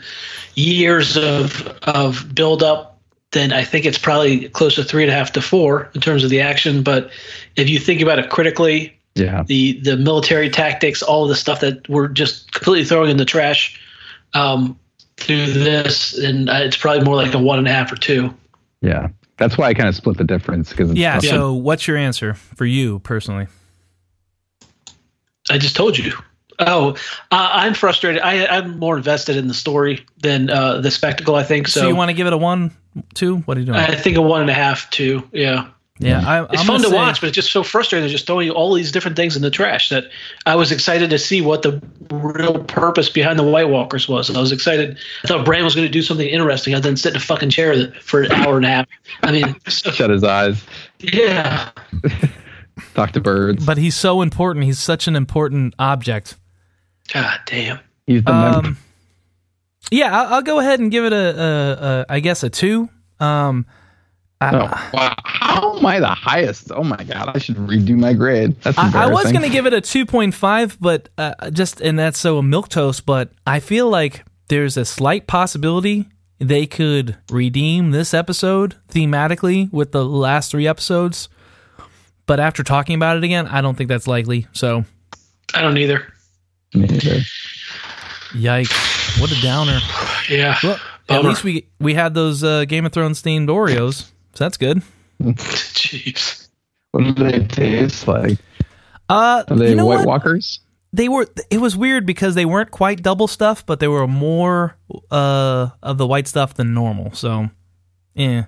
years of of build up, then I think it's probably close to three and a half to four in terms of the action. But if you think about it critically, Yeah, the the military tactics, all of the stuff that we're just completely throwing in the trash um, through this, and uh, it's probably more like a one and a half or two. yeah. That's why I kind of split the difference because Yeah. So, what's your answer for you personally? I just told you. Oh, uh, I'm frustrated. I, I'm more invested in the story than uh, the spectacle. I think So, so. you want to give it a one, two? What are you doing? I think a one and a half, two. Yeah, yeah, I, it's I'm fun gonna say- watch, but it's just so frustrating. They're just throwing all these different things in the trash that I was excited to see what the real purpose behind the White Walkers was. And I was excited. I thought Bran was going to do something interesting. I then sit in a fucking chair for an hour and a half. I mean, shut his eyes, yeah. talk to birds. But he's so important. He's such an important object. God damn. He's the member. Um, yeah, I'll, I'll go ahead and give it a, a, a I guess a two. Um, I, Oh, wow. How am I the highest? Oh my god, I should redo my grade. That's I, I was going to give it a 2.5, but uh, just, and that's so a milk toast, but I feel like there's a slight possibility they could redeem this episode thematically with the last three episodes but after talking about it again, I don't think that's likely. So, I don't either. Me neither. yikes! What a downer. Yeah. Well, at least we we had those uh, Game of Thrones themed Oreos, so that's good. Jeez. What do they taste like? Uh, Are they you know White what? Walkers? They were. It was weird because they weren't quite double stuff, but they were more uh of the white stuff than normal. So, yeah,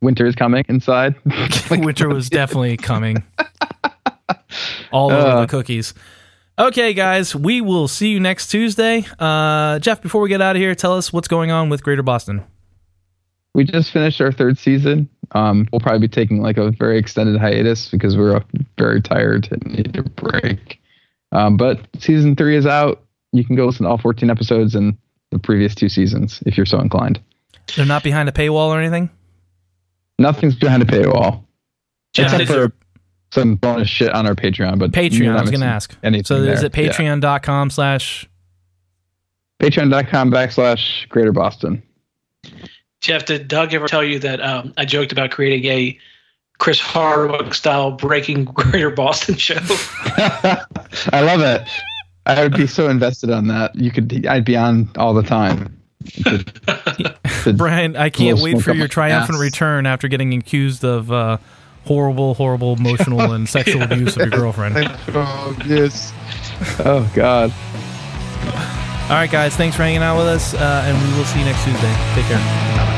Winter is coming inside. winter was definitely coming. All over Uh. the cookies. Okay, guys, we will see you next Tuesday. Uh, Jeff, before we get out of here, tell us what's going on with Greater Boston. we just finished our third season. Um, we'll probably be taking like a very extended hiatus because we're very tired and need a break. Um, but season three is out. You can go listen to all 14 episodes and the previous two seasons if you're so inclined. They're not behind a paywall or anything. Nothing's behind a paywall Jeff, except for you- some bonus shit on our Patreon. But Patreon. I was going to ask. Anything So is there. it Yeah. patreon.com slash Patreon.com backslash Greater Boston. Jeff, did Doug ever tell you that um, I joked about creating a Chris Hardwick style breaking Greater Boston show? I love it. I would be so invested on that. You could, I'd be on all the time. To- to- Brian, I can't wait for your triumphant ass. return after getting accused of uh, horrible, horrible emotional and sexual abuse of your girlfriend. oh, yes. Oh, God. All right, guys, thanks for hanging out with us, uh, and we will see you next Tuesday. Take care.